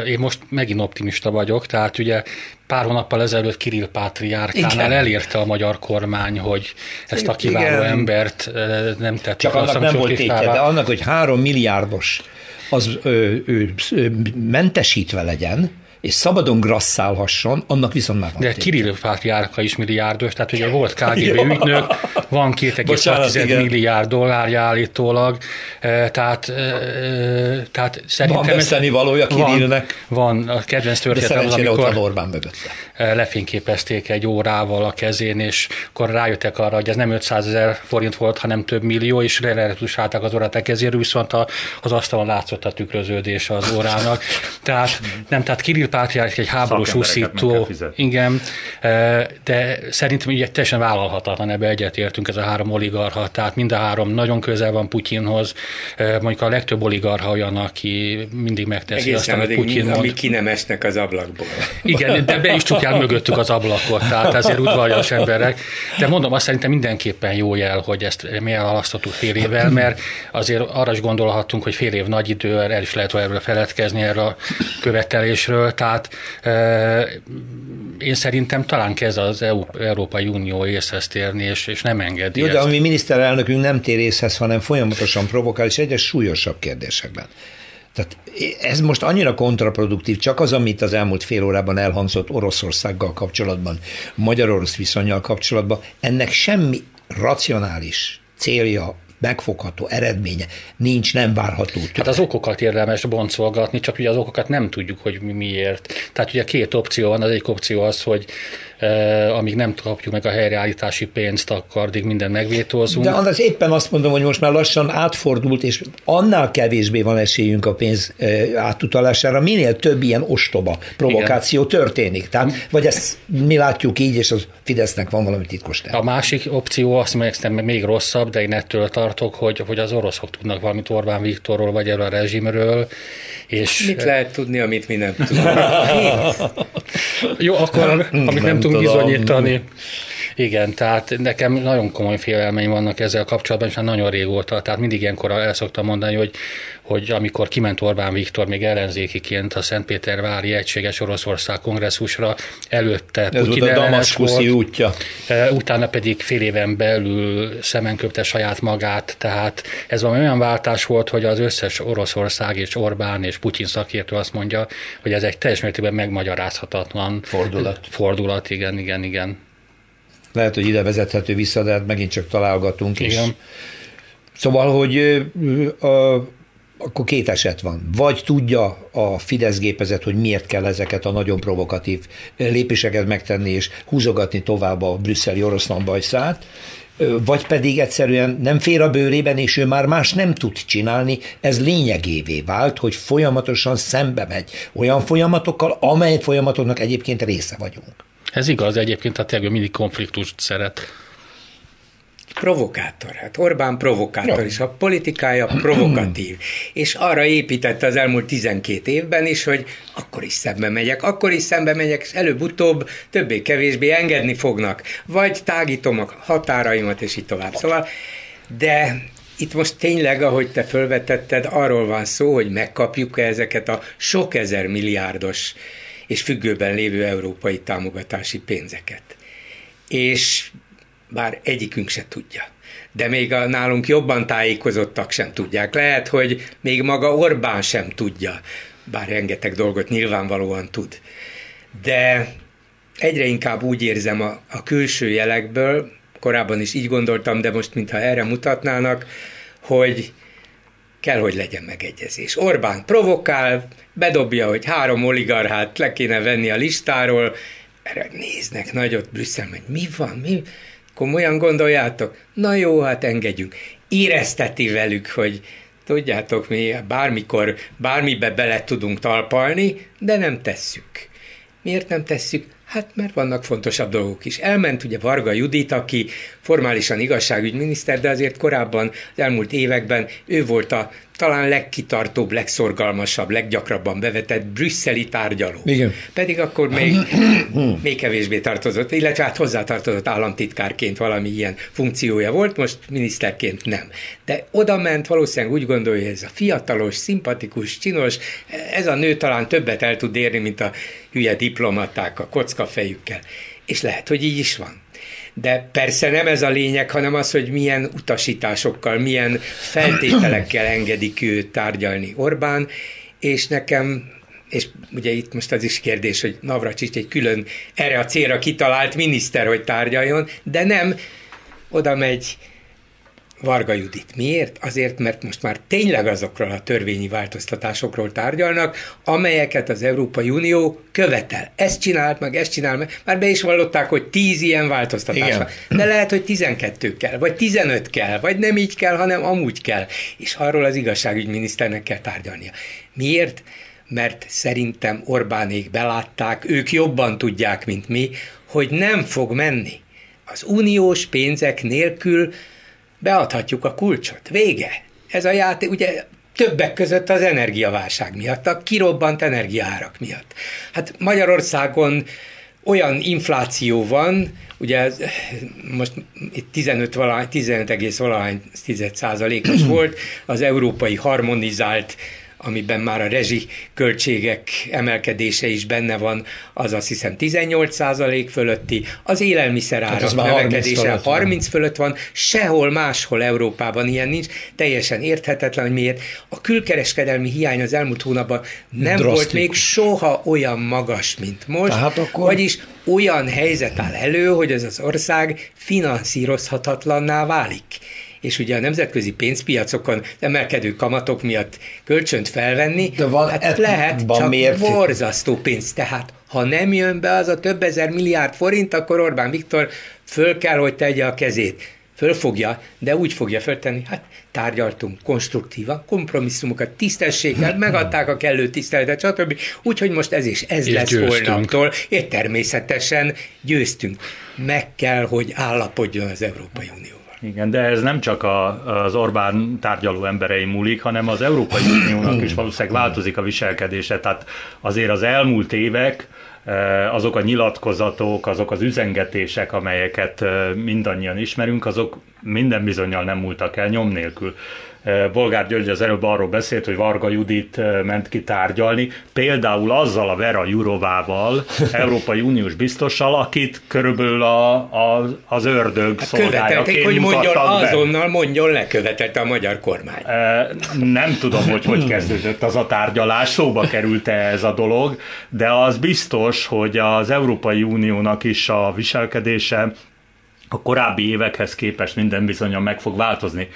Én most megint optimista vagyok, tehát ugye pár hónappal ezelőtt Kirill Pátriárkánál elérte a magyar kormány, hogy ezt a kiváló Igen. embert nem tett. Csak annak nem volt tétje, de annak, hogy három milliárdos az ő, ő, ő mentesítve legyen, és szabadon grasszálhasson, annak viszont már van. De Kirill Pátriárka is milliárdos, tehát ugye volt KGB ügynök, van 2,6 milliárd dollárja állítólag, tehát, tehát szerintem... Van veszteni valója Kirillnek. Van, van a kedvenc történetem az, amikor ott van Orbán mögötte. lefényképezték egy órával a kezén, és akkor rájöttek arra, hogy ez nem 500 ezer forint volt, hanem több millió, és retusálták az órát a kezéről, viszont az asztalon látszott a tükröződés az órának. Tehát nem, tehát Kirill Pátriárk egy háborús úszító, igen, de szerintem ugye teljesen vállalhatatlan, ebbe egyetértünk ez a három oligarha, tehát mind a három nagyon közel van Putyinhoz, mondjuk a legtöbb oligarha olyan, aki mindig megteszi Egészen azt, amit Putyin mond. Amik ki nem esnek az ablakból. Igen, de be is tudják mögöttük az ablakot, tehát ezért udvarjas emberek. De mondom, azt szerintem mindenképpen jó jel, hogy ezt mi elhalasztottuk fél évvel, mert azért arra is gondolhatunk, hogy fél év nagy idő, el is lehet erről feledkezni erről a követelésről, tehát én szerintem talán kezd az EU, Európai Unió észhez térni, és, és nem engedi Jó, ezt. de ami miniszterelnökünk nem tér észhez, hanem folyamatosan provokál, és egyes súlyosabb kérdésekben. Tehát ez most annyira kontraproduktív, csak az, amit az elmúlt fél órában elhangzott Oroszországgal kapcsolatban, magyar-orosz viszonyjal kapcsolatban, ennek semmi racionális célja, megfogható eredménye nincs, nem várható. Tőle. Hát az okokat érdemes boncolgatni, csak ugye az okokat nem tudjuk, hogy miért. Tehát ugye két opció van, az egyik opció az, hogy amíg nem kapjuk meg a helyreállítási pénzt, akkor addig minden megvétózunk. De az éppen azt mondom, hogy most már lassan átfordult, és annál kevésbé van esélyünk a pénz átutalására, minél több ilyen ostoba provokáció Igen. történik. Tehát, vagy ezt mi látjuk így, és az Fidesznek van valami titkos terv. A másik opció azt mondják, még rosszabb, de én ettől tartok, hogy, hogy az oroszok tudnak valamit Orbán Viktorról, vagy erről a rezsimről. És Mit lehet tudni, amit mi nem tudunk? Jó, akkor amit nem tudunk, tudunk bizonyítani. Igen, tehát nekem nagyon komoly félelmeim vannak ezzel kapcsolatban, és már nagyon régóta, tehát mindig ilyenkor el szoktam mondani, hogy, hogy amikor kiment Orbán Viktor még ellenzékiként a Szentpétervári Egységes Oroszország kongresszusra, előtte Ez Putyin volt a Damaszkuszi útja. E, utána pedig fél éven belül szemen köpte saját magát, tehát ez valami olyan váltás volt, hogy az összes Oroszország és Orbán és Putyin szakértő azt mondja, hogy ez egy teljes mértékben megmagyarázhatatlan fordulat. Fordulat, igen, igen, igen. Lehet, hogy ide vezethető vissza, de hát megint csak találgatunk Igen. is. Szóval, hogy a, akkor két eset van. Vagy tudja a Fidesz gépezet, hogy miért kell ezeket a nagyon provokatív lépéseket megtenni, és húzogatni tovább a brüsszeli oroszlán bajszát, vagy pedig egyszerűen nem fér a bőrében, és ő már más nem tud csinálni, ez lényegévé vált, hogy folyamatosan szembe megy olyan folyamatokkal, amely folyamatoknak egyébként része vagyunk. Ez igaz egyébként, tehát tényleg mindig konfliktust szeret. Provokátor, hát Orbán provokátor ja. is, a politikája provokatív, és arra építette az elmúlt 12 évben is, hogy akkor is szembe megyek, akkor is szembe megyek, és előbb-utóbb többé-kevésbé engedni fognak, vagy tágítom a határaimat, és így tovább. Szóval, de itt most tényleg, ahogy te felvetetted, arról van szó, hogy megkapjuk -e ezeket a sok ezer milliárdos és függőben lévő európai támogatási pénzeket. És bár egyikünk se tudja. De még a nálunk jobban tájékozottak sem tudják. Lehet, hogy még maga Orbán sem tudja, bár rengeteg dolgot nyilvánvalóan tud. De egyre inkább úgy érzem a, a külső jelekből, korábban is így gondoltam, de most mintha erre mutatnának, hogy kell, hogy legyen megegyezés. Orbán provokál, bedobja, hogy három oligarchát le kéne venni a listáról, erre néznek nagyot Brüsszelben, hogy mi van, mi, komolyan gondoljátok? Na jó, hát engedjünk. Érezteti velük, hogy tudjátok, mi bármikor, bármibe bele tudunk talpalni, de nem tesszük. Miért nem tesszük? Hát mert vannak fontosabb dolgok is. Elment ugye Varga Judit, aki formálisan igazságügyminiszter, de azért korábban, az elmúlt években ő volt a talán legkitartóbb, legszorgalmasabb, leggyakrabban bevetett brüsszeli tárgyaló. Igen. Pedig akkor még, még kevésbé tartozott, illetve hát hozzátartozott államtitkárként valami ilyen funkciója volt, most miniszterként nem. De oda ment, valószínűleg úgy gondolja, hogy ez a fiatalos, szimpatikus, csinos, ez a nő talán többet el tud érni, mint a hülye diplomaták a kockafejükkel. És lehet, hogy így is van. De persze nem ez a lényeg, hanem az, hogy milyen utasításokkal, milyen feltételekkel engedik őt tárgyalni Orbán, és nekem és ugye itt most az is kérdés, hogy Navracsics egy külön erre a célra kitalált miniszter, hogy tárgyaljon, de nem, oda megy Varga Judit. Miért? Azért, mert most már tényleg azokról a törvényi változtatásokról tárgyalnak, amelyeket az Európai Unió követel. Ezt csinált meg, ezt csinál meg. Már be is vallották, hogy tíz ilyen változtatás Igen. van. De lehet, hogy 12 kell, vagy 15 kell, vagy nem így kell, hanem amúgy kell. És arról az igazságügyminiszternek kell tárgyalnia. Miért? Mert szerintem Orbánék belátták, ők jobban tudják, mint mi, hogy nem fog menni. Az uniós pénzek nélkül beadhatjuk a kulcsot. Vége. Ez a játék, ugye többek között az energiaválság miatt, a kirobbant energiárak miatt. Hát Magyarországon olyan infláció van, ugye most itt 15 valahány, 15, valahány 10 százalékos volt, az európai harmonizált amiben már a rezsi költségek emelkedése is benne van, az azt hiszem 18 százalék fölötti, az élelmiszer árak hát emelkedése 30 fölött, 30 fölött van, sehol máshol Európában ilyen nincs, teljesen érthetetlen, hogy miért. A külkereskedelmi hiány az elmúlt hónapban nem Drasztikus. volt még soha olyan magas, mint most, Tehát akkor... vagyis olyan helyzet áll elő, hogy ez az ország finanszírozhatatlanná válik és ugye a nemzetközi pénzpiacokon emelkedő kamatok miatt kölcsönt felvenni, De van, hát et, lehet, van csak miért? borzasztó pénz. Tehát ha nem jön be az a több ezer milliárd forint, akkor Orbán Viktor föl kell, hogy tegye a kezét fölfogja, de úgy fogja föltenni, hát tárgyaltunk konstruktívan, kompromisszumokat tisztességgel, megadták a kellő tiszteletet, stb. Úgyhogy most ez is ez és lesz győztünk. holnaptól, és természetesen győztünk. Meg kell, hogy állapodjon az Európai Unió. Igen, de ez nem csak a, az Orbán tárgyaló emberei múlik, hanem az Európai Uniónak is valószínűleg változik a viselkedése. Tehát azért az elmúlt évek eh, azok a nyilatkozatok, azok az üzengetések, amelyeket eh, mindannyian ismerünk, azok minden bizonyal nem múltak el nyom nélkül. Bolgár György az előbb arról beszélt, hogy Varga Judit ment ki tárgyalni, például azzal a Vera Jurovával, Európai Uniós biztossal, akit körülbelül a, a, az ördög hát szolgáljaként hogy mondjon, azonnal mondjon le, követelte a magyar kormány. Nem tudom, hogy hogy kezdődött az a tárgyalás, szóba került-e ez a dolog, de az biztos, hogy az Európai Uniónak is a viselkedése a korábbi évekhez képest minden bizonyan meg fog változni.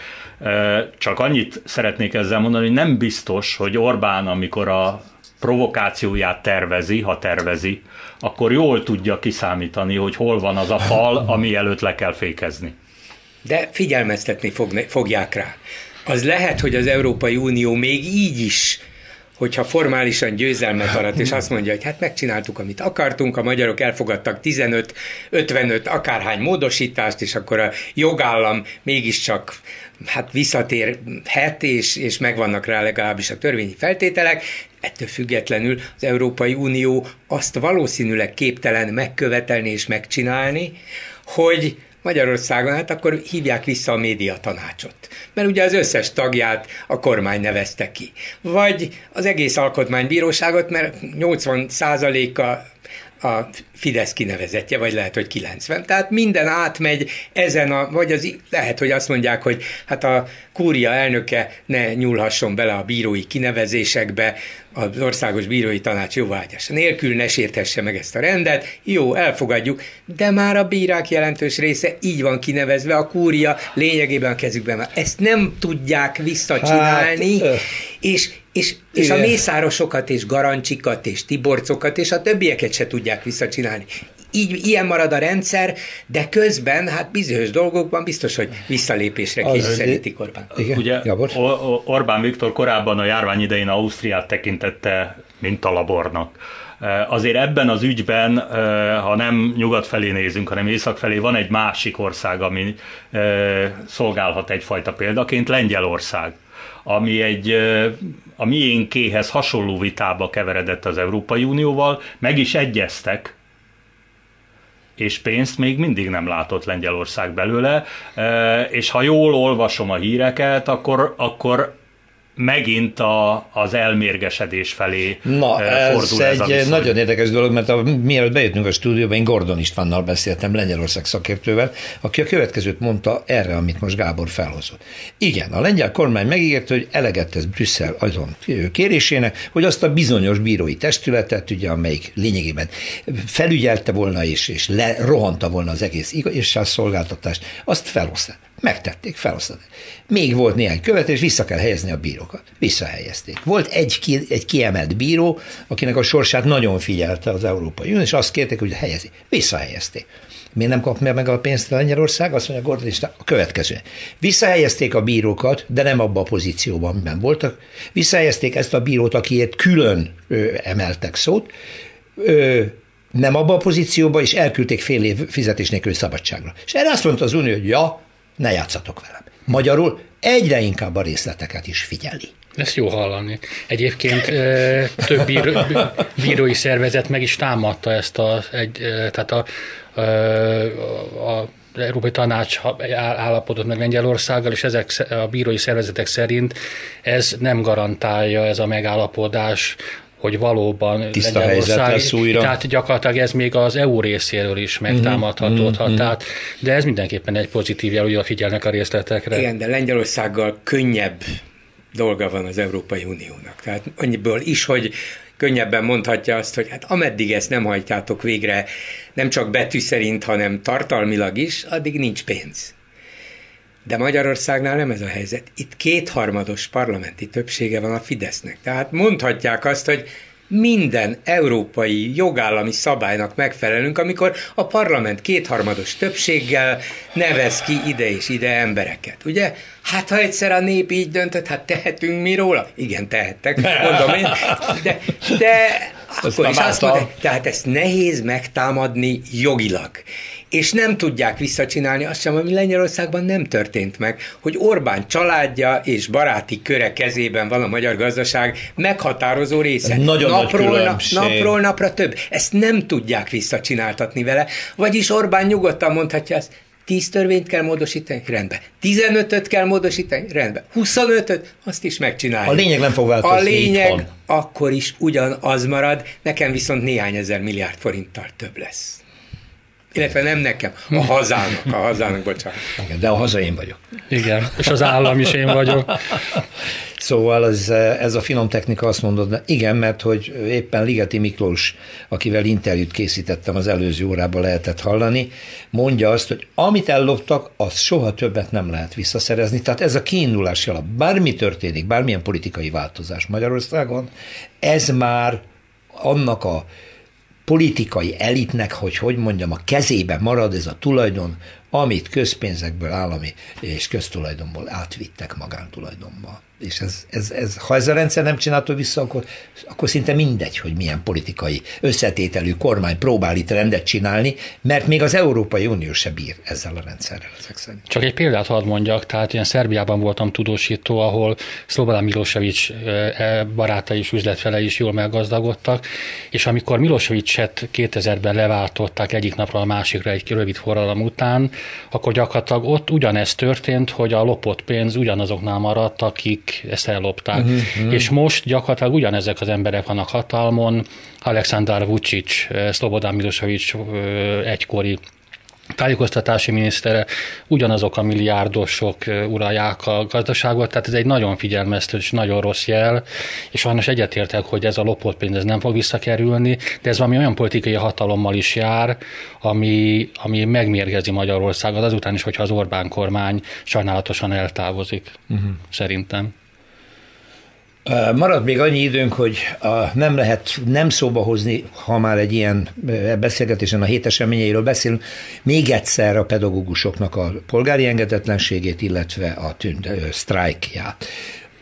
Csak annyit szeretnék ezzel mondani, hogy nem biztos, hogy Orbán, amikor a provokációját tervezi, ha tervezi, akkor jól tudja kiszámítani, hogy hol van az a fal, ami előtt le kell fékezni. De figyelmeztetni fogják rá. Az lehet, hogy az Európai Unió még így is hogyha formálisan győzelmet arat, és azt mondja, hogy hát megcsináltuk, amit akartunk, a magyarok elfogadtak 15, 55, akárhány módosítást, és akkor a jogállam mégiscsak hát visszatérhet, és, és megvannak rá legalábbis a törvényi feltételek, ettől függetlenül az Európai Unió azt valószínűleg képtelen megkövetelni és megcsinálni, hogy Magyarországon, hát akkor hívják vissza a média tanácsot. Mert ugye az összes tagját a kormány nevezte ki. Vagy az egész alkotmánybíróságot, mert 80 a a Fidesz kinevezetje, vagy lehet, hogy 90. Tehát minden átmegy ezen a, vagy az, lehet, hogy azt mondják, hogy hát a kúria elnöke ne nyúlhasson bele a bírói kinevezésekbe, az Országos Bírói Tanács jóvágyása nélkül, ne sérthesse meg ezt a rendet, jó, elfogadjuk, de már a bírák jelentős része így van kinevezve, a kúria lényegében a kezükben van. Ezt nem tudják visszacsinálni, hát, és, és, és a mészárosokat, és garancsikat, és tiborcokat, és a többieket se tudják visszacsinálni így, ilyen marad a rendszer, de közben hát bizonyos dolgokban biztos, hogy visszalépésre kényszerítik Orbán. Igen, Ugye Orbán Viktor korábban a járvány idején Ausztriát tekintette mintalabornak. E, azért ebben az ügyben, e, ha nem nyugat felé nézünk, hanem észak felé, van egy másik ország, ami e, szolgálhat egyfajta példaként, Lengyelország ami egy a miénkéhez hasonló vitába keveredett az Európai Unióval, meg is egyeztek, és pénzt még mindig nem látott Lengyelország belőle, és ha jól olvasom a híreket, akkor, akkor megint a, az elmérgesedés felé Na, fordul ez, ez egy nagyon érdekes dolog, mert a, mielőtt bejöttünk a stúdióba, én Gordon Istvánnal beszéltem, Lengyelország szakértővel, aki a következőt mondta erre, amit most Gábor felhozott. Igen, a lengyel kormány megígérte, hogy eleget tesz Brüsszel azon kérésének, hogy azt a bizonyos bírói testületet, ugye, amelyik lényegében felügyelte volna és, és lerohanta volna az egész igazságszolgáltatást, azt felhozták. Megtették, felosztották. Még volt néhány követés, vissza kell helyezni a bírókat. Visszahelyezték. Volt egy, ki, egy kiemelt bíró, akinek a sorsát nagyon figyelte az Európai Unió, és azt kérték, hogy helyezi. Visszahelyezték. Miért nem kapja meg a pénzt a Lengyelország? Azt mondja Gordon a következő. Visszahelyezték a bírókat, de nem abba a pozícióban, amiben voltak. Visszahelyezték ezt a bírót, akiért külön ö, emeltek szót, ö, nem abba a pozícióba, és elküldték fél év fizetés nélkül szabadságra. És erre azt mondta az Unió, hogy ja, ne játszatok velem. Magyarul egyre inkább a részleteket is figyeli. Ezt jó hallani. Egyébként több bíró, bírói szervezet meg is támadta ezt a, egy, tehát a, a, a Európai Tanács állapodott meg Lengyelországgal, és ezek a bírói szervezetek szerint ez nem garantálja ez a megállapodás hogy valóban Tiszta helyzet lesz újra. Tehát gyakorlatilag ez még az EU részéről is megtámadhatódhat. Mm-hmm. Tehát, de ez mindenképpen egy pozitív jel, hogy figyelnek a részletekre. Igen, de Lengyelországgal könnyebb dolga van az Európai Uniónak. Tehát annyiből is, hogy könnyebben mondhatja azt, hogy hát ameddig ezt nem hajtjátok végre, nem csak betű szerint, hanem tartalmilag is, addig nincs pénz. De Magyarországnál nem ez a helyzet. Itt kétharmados parlamenti többsége van a Fidesznek. Tehát mondhatják azt, hogy minden európai jogállami szabálynak megfelelünk, amikor a parlament kétharmados többséggel nevez ki ide és ide embereket. Ugye? Hát ha egyszer a nép így döntött, hát tehetünk mi róla? Igen, tehettek, mondom én. De, de akkor is azt mondta, tehát ezt nehéz megtámadni jogilag és nem tudják visszacsinálni azt sem, ami Lengyelországban nem történt meg, hogy Orbán családja és baráti köre kezében van a magyar gazdaság meghatározó része. Nagyon napról, nagy nap, napról napra több. Ezt nem tudják visszacsináltatni vele, vagyis Orbán nyugodtan mondhatja azt, 10 törvényt kell módosítani, rendben. 15-öt kell módosítani, rendben. 25-öt, azt is megcsináljuk. A lényeg nem fog változni. A lényeg akkor is ugyanaz marad, nekem viszont néhány ezer milliárd forinttal több lesz. Illetve nem nekem, a hazának, a hazának, bocsánat. Igen, de a haza én vagyok. Igen, és az állam is én vagyok. Szóval ez, ez a finom technika azt mondod, de igen, mert hogy éppen Ligeti Miklós, akivel interjút készítettem az előző órában lehetett hallani, mondja azt, hogy amit elloptak, azt soha többet nem lehet visszaszerezni. Tehát ez a kiindulási alap. Bármi történik, bármilyen politikai változás Magyarországon, ez már annak a politikai elitnek, hogy hogy mondjam, a kezébe marad ez a tulajdon, amit közpénzekből, állami és köztulajdonból átvittek magántulajdonba és ez, ez, ez, ha ez a rendszer nem csinálta vissza, akkor, akkor szinte mindegy, hogy milyen politikai összetételű kormány próbál itt rendet csinálni, mert még az Európai Unió se bír ezzel a rendszerrel ezek szerint. Csak egy példát hadd mondjak, tehát ilyen Szerbiában voltam tudósító, ahol Szlobodan Milosevic e, barátai és üzletfele is jól meggazdagodtak, és amikor Milosevicet 2000-ben leváltották egyik napra a másikra egy rövid forradalom után, akkor gyakorlatilag ott ugyanezt történt, hogy a lopott pénz ugyanazoknál maradt, akik akik ezt ellopták. Uh-huh. És most gyakorlatilag ugyanezek az emberek vannak hatalmon, Alexander Vucic, Slobodan Milosevic egykori tájékoztatási minisztere, ugyanazok a milliárdosok uralják a gazdaságot, tehát ez egy nagyon figyelmeztető és nagyon rossz jel, és sajnos egyetértek, hogy ez a lopott pénz ez nem fog visszakerülni, de ez valami olyan politikai hatalommal is jár, ami, ami megmérgezi Magyarországot azután is, hogyha az Orbán kormány sajnálatosan eltávozik, uh-huh. szerintem. Marad még annyi időnk, hogy a, nem lehet nem szóba hozni, ha már egy ilyen beszélgetésen a hét eseményeiről beszélünk, még egyszer a pedagógusoknak a polgári engedetlenségét, illetve a tűnt, sztrájkját.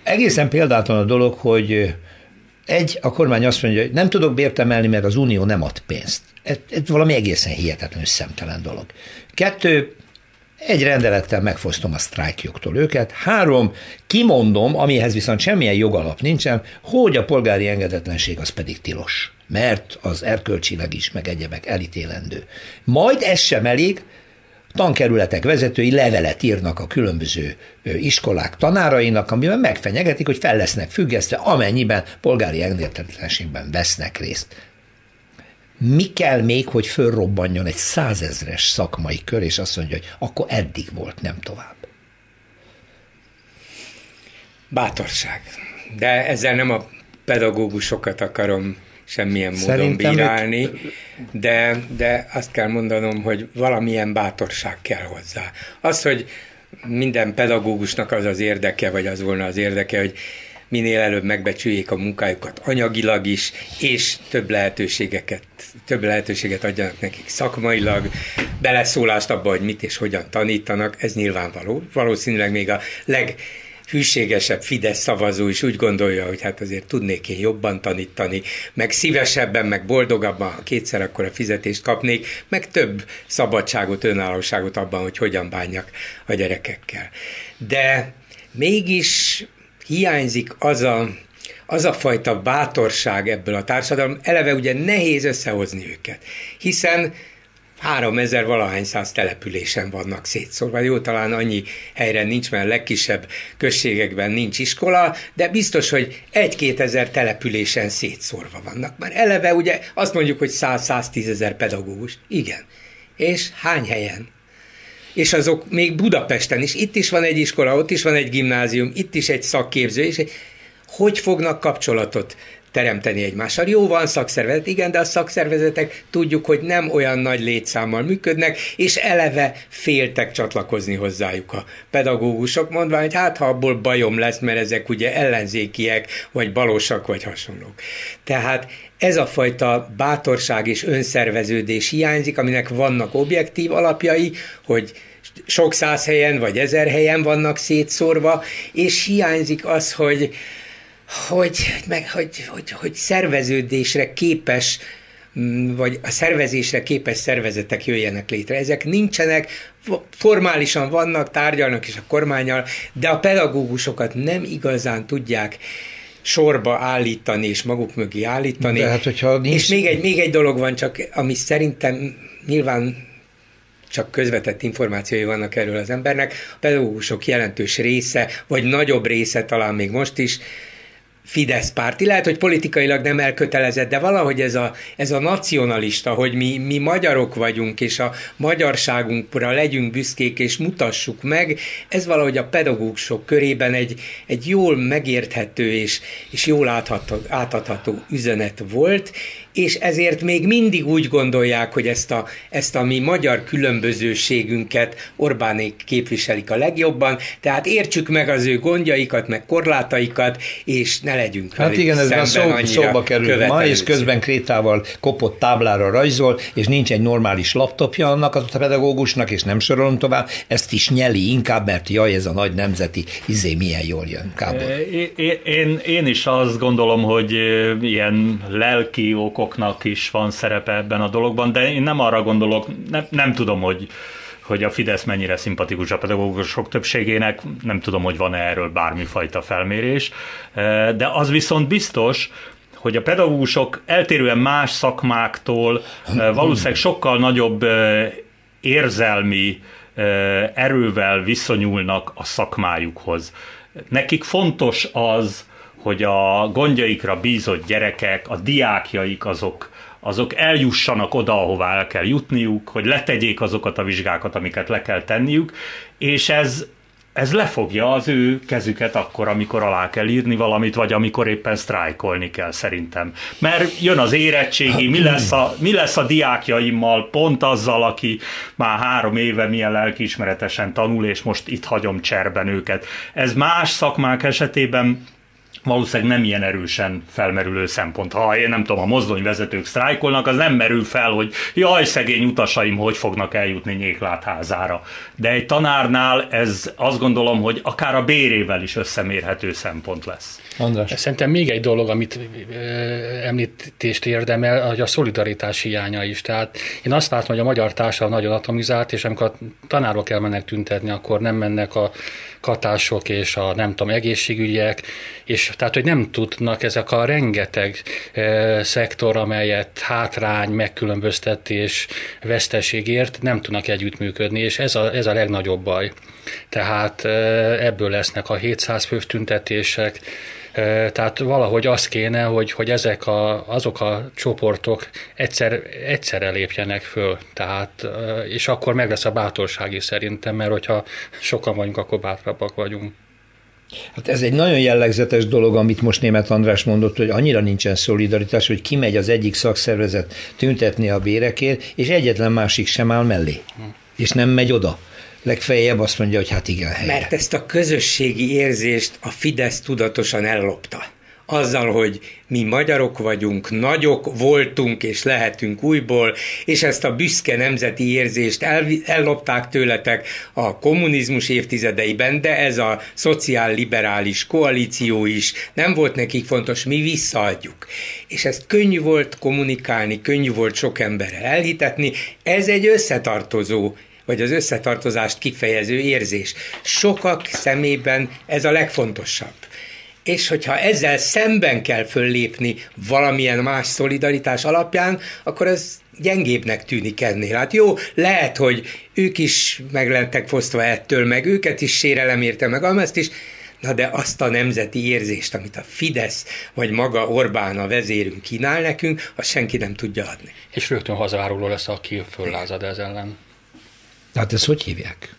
Egészen példátlan a dolog, hogy egy, a kormány azt mondja, hogy nem tudok bért emelni, mert az Unió nem ad pénzt. Ez, ez valami egészen hihetetlen szemtelen dolog. Kettő, egy rendelettel megfosztom a sztrájkjogtól őket. Három, kimondom, amihez viszont semmilyen jogalap nincsen, hogy a polgári engedetlenség az pedig tilos, mert az erkölcsileg is, meg egyebek elítélendő. Majd ez sem elég, tankerületek vezetői levelet írnak a különböző iskolák tanárainak, amiben megfenyegetik, hogy fel lesznek függesztve, amennyiben polgári engedetlenségben vesznek részt. Mi kell még, hogy fölrobbanjon egy százezres szakmai kör, és azt mondja, hogy akkor eddig volt, nem tovább. Bátorság. De ezzel nem a pedagógusokat akarom semmilyen módon Szerintem bírálni, de, de azt kell mondanom, hogy valamilyen bátorság kell hozzá. Az, hogy minden pedagógusnak az az érdeke, vagy az volna az érdeke, hogy minél előbb megbecsüljék a munkájukat anyagilag is, és több lehetőségeket, több lehetőséget adjanak nekik szakmailag, beleszólást abba, hogy mit és hogyan tanítanak, ez nyilvánvaló. Valószínűleg még a leg hűségesebb Fidesz szavazó is úgy gondolja, hogy hát azért tudnék én jobban tanítani, meg szívesebben, meg boldogabban, ha kétszer akkor a fizetést kapnék, meg több szabadságot, önállóságot abban, hogy hogyan bánjak a gyerekekkel. De mégis hiányzik az a, az a fajta bátorság ebből a társadalom, eleve ugye nehéz összehozni őket, hiszen 3000 valahány száz településen vannak szétszórva. Jó, talán annyi helyre nincs, mert legkisebb községekben nincs iskola, de biztos, hogy egy-két ezer településen szétszórva vannak. Már eleve ugye azt mondjuk, hogy 100-110 ezer pedagógus. Igen. És hány helyen? És azok még Budapesten is, itt is van egy iskola, ott is van egy gimnázium, itt is egy szakképző, és hogy fognak kapcsolatot teremteni egymással. Jó, van szakszervezet, igen, de a szakszervezetek tudjuk, hogy nem olyan nagy létszámmal működnek, és eleve féltek csatlakozni hozzájuk a pedagógusok, mondva, hogy hát ha abból bajom lesz, mert ezek ugye ellenzékiek, vagy balosak, vagy hasonlók. Tehát ez a fajta bátorság és önszerveződés hiányzik, aminek vannak objektív alapjai, hogy sok száz helyen vagy ezer helyen vannak szétszórva, és hiányzik az, hogy hogy, meg, hogy, hogy, hogy szerveződésre képes mm, vagy a szervezésre képes szervezetek jöjjenek létre. Ezek nincsenek, formálisan vannak, tárgyalnak is a kormányal, de a pedagógusokat nem igazán tudják sorba állítani és maguk mögé állítani. De hát, hogyha nincs... És még egy, még egy dolog van csak, ami szerintem nyilván csak közvetett információi vannak erről az embernek. A pedagógusok jelentős része, vagy nagyobb része talán még most is Fidesz párti. Lehet, hogy politikailag nem elkötelezett, de valahogy ez a, ez a nacionalista, hogy mi, mi magyarok vagyunk, és a magyarságunkra legyünk büszkék, és mutassuk meg, ez valahogy a pedagógusok körében egy, egy jól megérthető és, és jól átható, átadható üzenet volt, és ezért még mindig úgy gondolják, hogy ezt a, ezt a mi magyar különbözőségünket Orbánék képviselik a legjobban, tehát értsük meg az ő gondjaikat, meg korlátaikat, és ne legyünk Hát igen, ez már szó, szóba kerül ma, és közben krétával kopott táblára rajzol, és nincs egy normális laptopja annak a pedagógusnak, és nem sorolom tovább, ezt is nyeli inkább, mert jaj, ez a nagy nemzeti izé milyen jól jön. Kábor. Én, én, én is azt gondolom, hogy ilyen lelki okok okoknak is van szerepe ebben a dologban, de én nem arra gondolok, nem, nem tudom, hogy hogy a Fidesz mennyire szimpatikus a pedagógusok többségének, nem tudom, hogy van-e erről bármifajta felmérés, de az viszont biztos, hogy a pedagógusok eltérően más szakmáktól valószínűleg sokkal nagyobb érzelmi erővel viszonyulnak a szakmájukhoz. Nekik fontos az, hogy a gondjaikra bízott gyerekek, a diákjaik azok, azok eljussanak oda, ahová el kell jutniuk, hogy letegyék azokat a vizsgákat, amiket le kell tenniük, és ez, ez lefogja az ő kezüket akkor, amikor alá kell írni valamit, vagy amikor éppen sztrájkolni kell szerintem. Mert jön az érettségi, mi lesz a, mi lesz a diákjaimmal, pont azzal, aki már három éve milyen lelkiismeretesen tanul, és most itt hagyom cserben őket. Ez más szakmák esetében valószínűleg nem ilyen erősen felmerülő szempont. Ha én nem tudom, a mozdonyvezetők sztrájkolnak, az nem merül fel, hogy jaj, szegény utasaim, hogy fognak eljutni Nyéklátházára. De egy tanárnál ez azt gondolom, hogy akár a bérével is összemérhető szempont lesz. András. Szerintem még egy dolog, amit említést érdemel, hogy a szolidaritás hiánya is. Tehát én azt látom, hogy a magyar társadalom nagyon atomizált, és amikor a tanárok elmennek tüntetni, akkor nem mennek a katások és a nem tudom, egészségügyek, és tehát, hogy nem tudnak ezek a rengeteg e, szektor, amelyet hátrány, megkülönböztetés, veszteségért nem tudnak együttműködni, és ez a, ez a legnagyobb baj. Tehát e, ebből lesznek a 700 fős tüntetések, tehát valahogy az kéne, hogy, hogy ezek a, azok a csoportok egyszer, egyszerre lépjenek föl, tehát, és akkor meg lesz a bátorság is szerintem, mert hogyha sokan vagyunk, akkor bátrabbak vagyunk. Hát ez egy nagyon jellegzetes dolog, amit most német András mondott, hogy annyira nincsen szolidaritás, hogy kimegy az egyik szakszervezet tüntetni a bérekért, és egyetlen másik sem áll mellé, és nem megy oda legfeljebb azt mondja, hogy hát igen, helyre. Mert ezt a közösségi érzést a Fidesz tudatosan ellopta. Azzal, hogy mi magyarok vagyunk, nagyok voltunk és lehetünk újból, és ezt a büszke nemzeti érzést el, ellopták tőletek a kommunizmus évtizedeiben, de ez a szociál-liberális koalíció is nem volt nekik fontos, mi visszaadjuk. És ezt könnyű volt kommunikálni, könnyű volt sok emberrel elhitetni, ez egy összetartozó vagy az összetartozást kifejező érzés. Sokak szemében ez a legfontosabb. És hogyha ezzel szemben kell föllépni valamilyen más szolidaritás alapján, akkor ez gyengébbnek tűnik ennél. Hát jó, lehet, hogy ők is meglentek fosztva ettől, meg őket is sérelem érte, meg amezt is, Na de azt a nemzeti érzést, amit a Fidesz vagy maga Orbán a vezérünk kínál nekünk, azt senki nem tudja adni. És rögtön hazáruló lesz, aki föllázad ez ellen. Tehát ezt hogy hívják?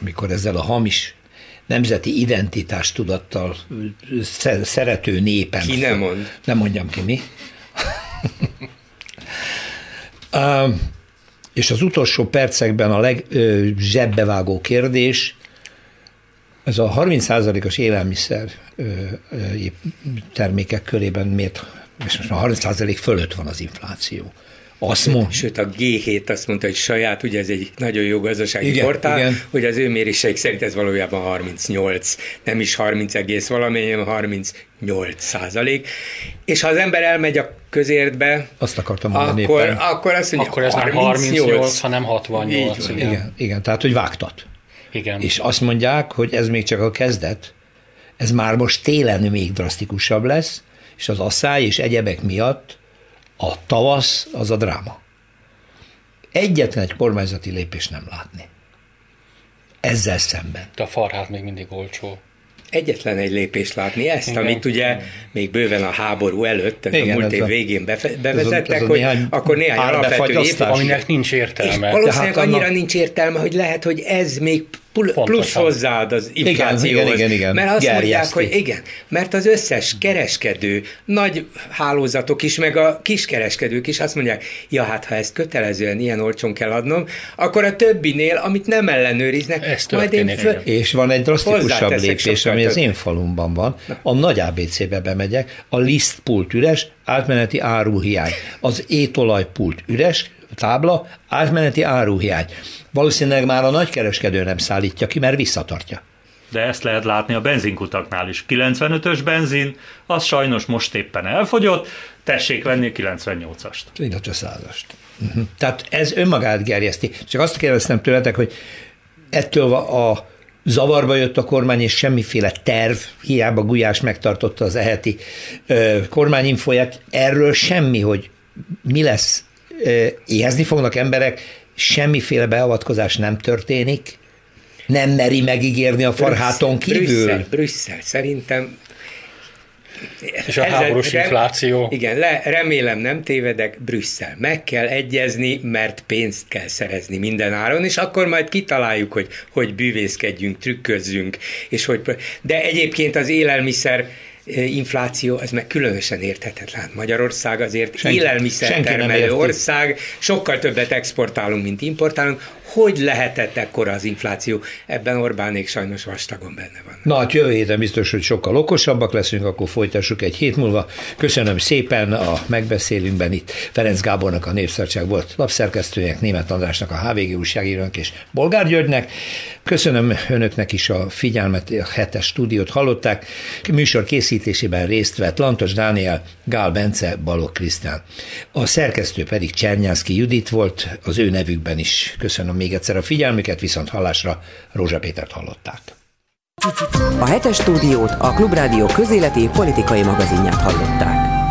Amikor ezzel a hamis nemzeti identitás tudattal szerető népen. Ki nem mond? Nem mondjam ki, mi? uh, és az utolsó percekben a legzsebbevágó kérdés, ez a 30%-os élelmiszer termékek körében miért, és most már 30% fölött van az infláció. Azt mond. Sőt, a G7 azt mondta, hogy saját, ugye ez egy nagyon jó gazdasági igen, portál, igen. hogy az ő méréseik szerint ez valójában 38, nem is 30 egész valami, hanem 38 százalék. És ha az ember elmegy a közértbe, azt akartam mondani akkor, éppen. akkor azt mondja, akkor ez 38, nem 38, hanem 68. Igen. igen, igen, tehát hogy vágtat. Igen. És azt mondják, hogy ez még csak a kezdet, ez már most télen még drasztikusabb lesz, és az asszály és egyebek miatt a tavasz az a dráma. Egyetlen egy kormányzati lépés nem látni. Ezzel szemben. De a farhát még mindig olcsó egyetlen egy lépést látni, ezt, Igen. amit ugye még bőven a háború előtt, tehát Igen, a múlt év végén bevezettek, ez a, ez a hogy néhány akkor néhány alapvető év, aminek nincs értelme. És valószínűleg hát annyira nincs értelme, hogy lehet, hogy ez még plusz hozzáad az inflációhoz. Igen, igen, igen, igen. Mert azt Gerjeszti. mondják, hogy igen, mert az összes kereskedő, nagy hálózatok is, meg a kiskereskedők is azt mondják, ja hát ha ezt kötelezően ilyen olcsón kell adnom, akkor a többinél, amit nem ellenőriznek, Ez majd én föl... És van egy drasztikusabb lépés, ami az én falumban van. A nagy ABC-be bemegyek, a list pult üres, átmeneti áruhiány. Az étolaj pult üres, tábla, átmeneti áruhiány. Valószínűleg már a nagykereskedő nem szállítja ki, mert visszatartja. De ezt lehet látni a benzinkutaknál is. 95-ös benzin, az sajnos most éppen elfogyott, tessék venni 98-ast. Illetve 100-ast. Uh-huh. Tehát ez önmagát gerjeszti. Csak azt kérdeztem tőletek, hogy ettől a zavarba jött a kormány, és semmiféle terv, hiába Gulyás megtartotta az eheti kormányinfóját, erről semmi, hogy mi lesz, éhezni fognak emberek, semmiféle beavatkozás nem történik, nem meri megígérni a farháton kívül? Brüsszel, Brüsszel szerintem és a háborús rem, infláció. Igen, le, remélem nem tévedek, Brüsszel. Meg kell egyezni, mert pénzt kell szerezni minden áron, és akkor majd kitaláljuk, hogy hogy bűvészkedjünk, trükközzünk, és hogy, de egyébként az élelmiszer infláció, ez meg különösen érthetetlen. Magyarország azért élelmiszer termelő ország, sokkal többet exportálunk, mint importálunk, hogy lehetett ekkora az infláció? Ebben Orbánék sajnos vastagon benne van. Na hát jövő héten biztos, hogy sokkal okosabbak leszünk, akkor folytassuk egy hét múlva. Köszönöm szépen a megbeszélünkben itt Ferenc Gábornak a Népszabadság volt lapszerkesztőjének, Német Andrásnak a HVG újságírónak és Bolgár Györgynek. Köszönöm önöknek is a figyelmet, a hetes stúdiót hallották. Műsor készítésében részt vett Lantos Dániel, Gál Bence, Balog Krisztán. A szerkesztő pedig Csernyánszki Judit volt, az ő nevükben is köszönöm még egyszer a figyelmüket, viszont hallásra Rózsa Pétert hallották. A hetes stúdiót a Klubrádió közéleti politikai magazinját hallották.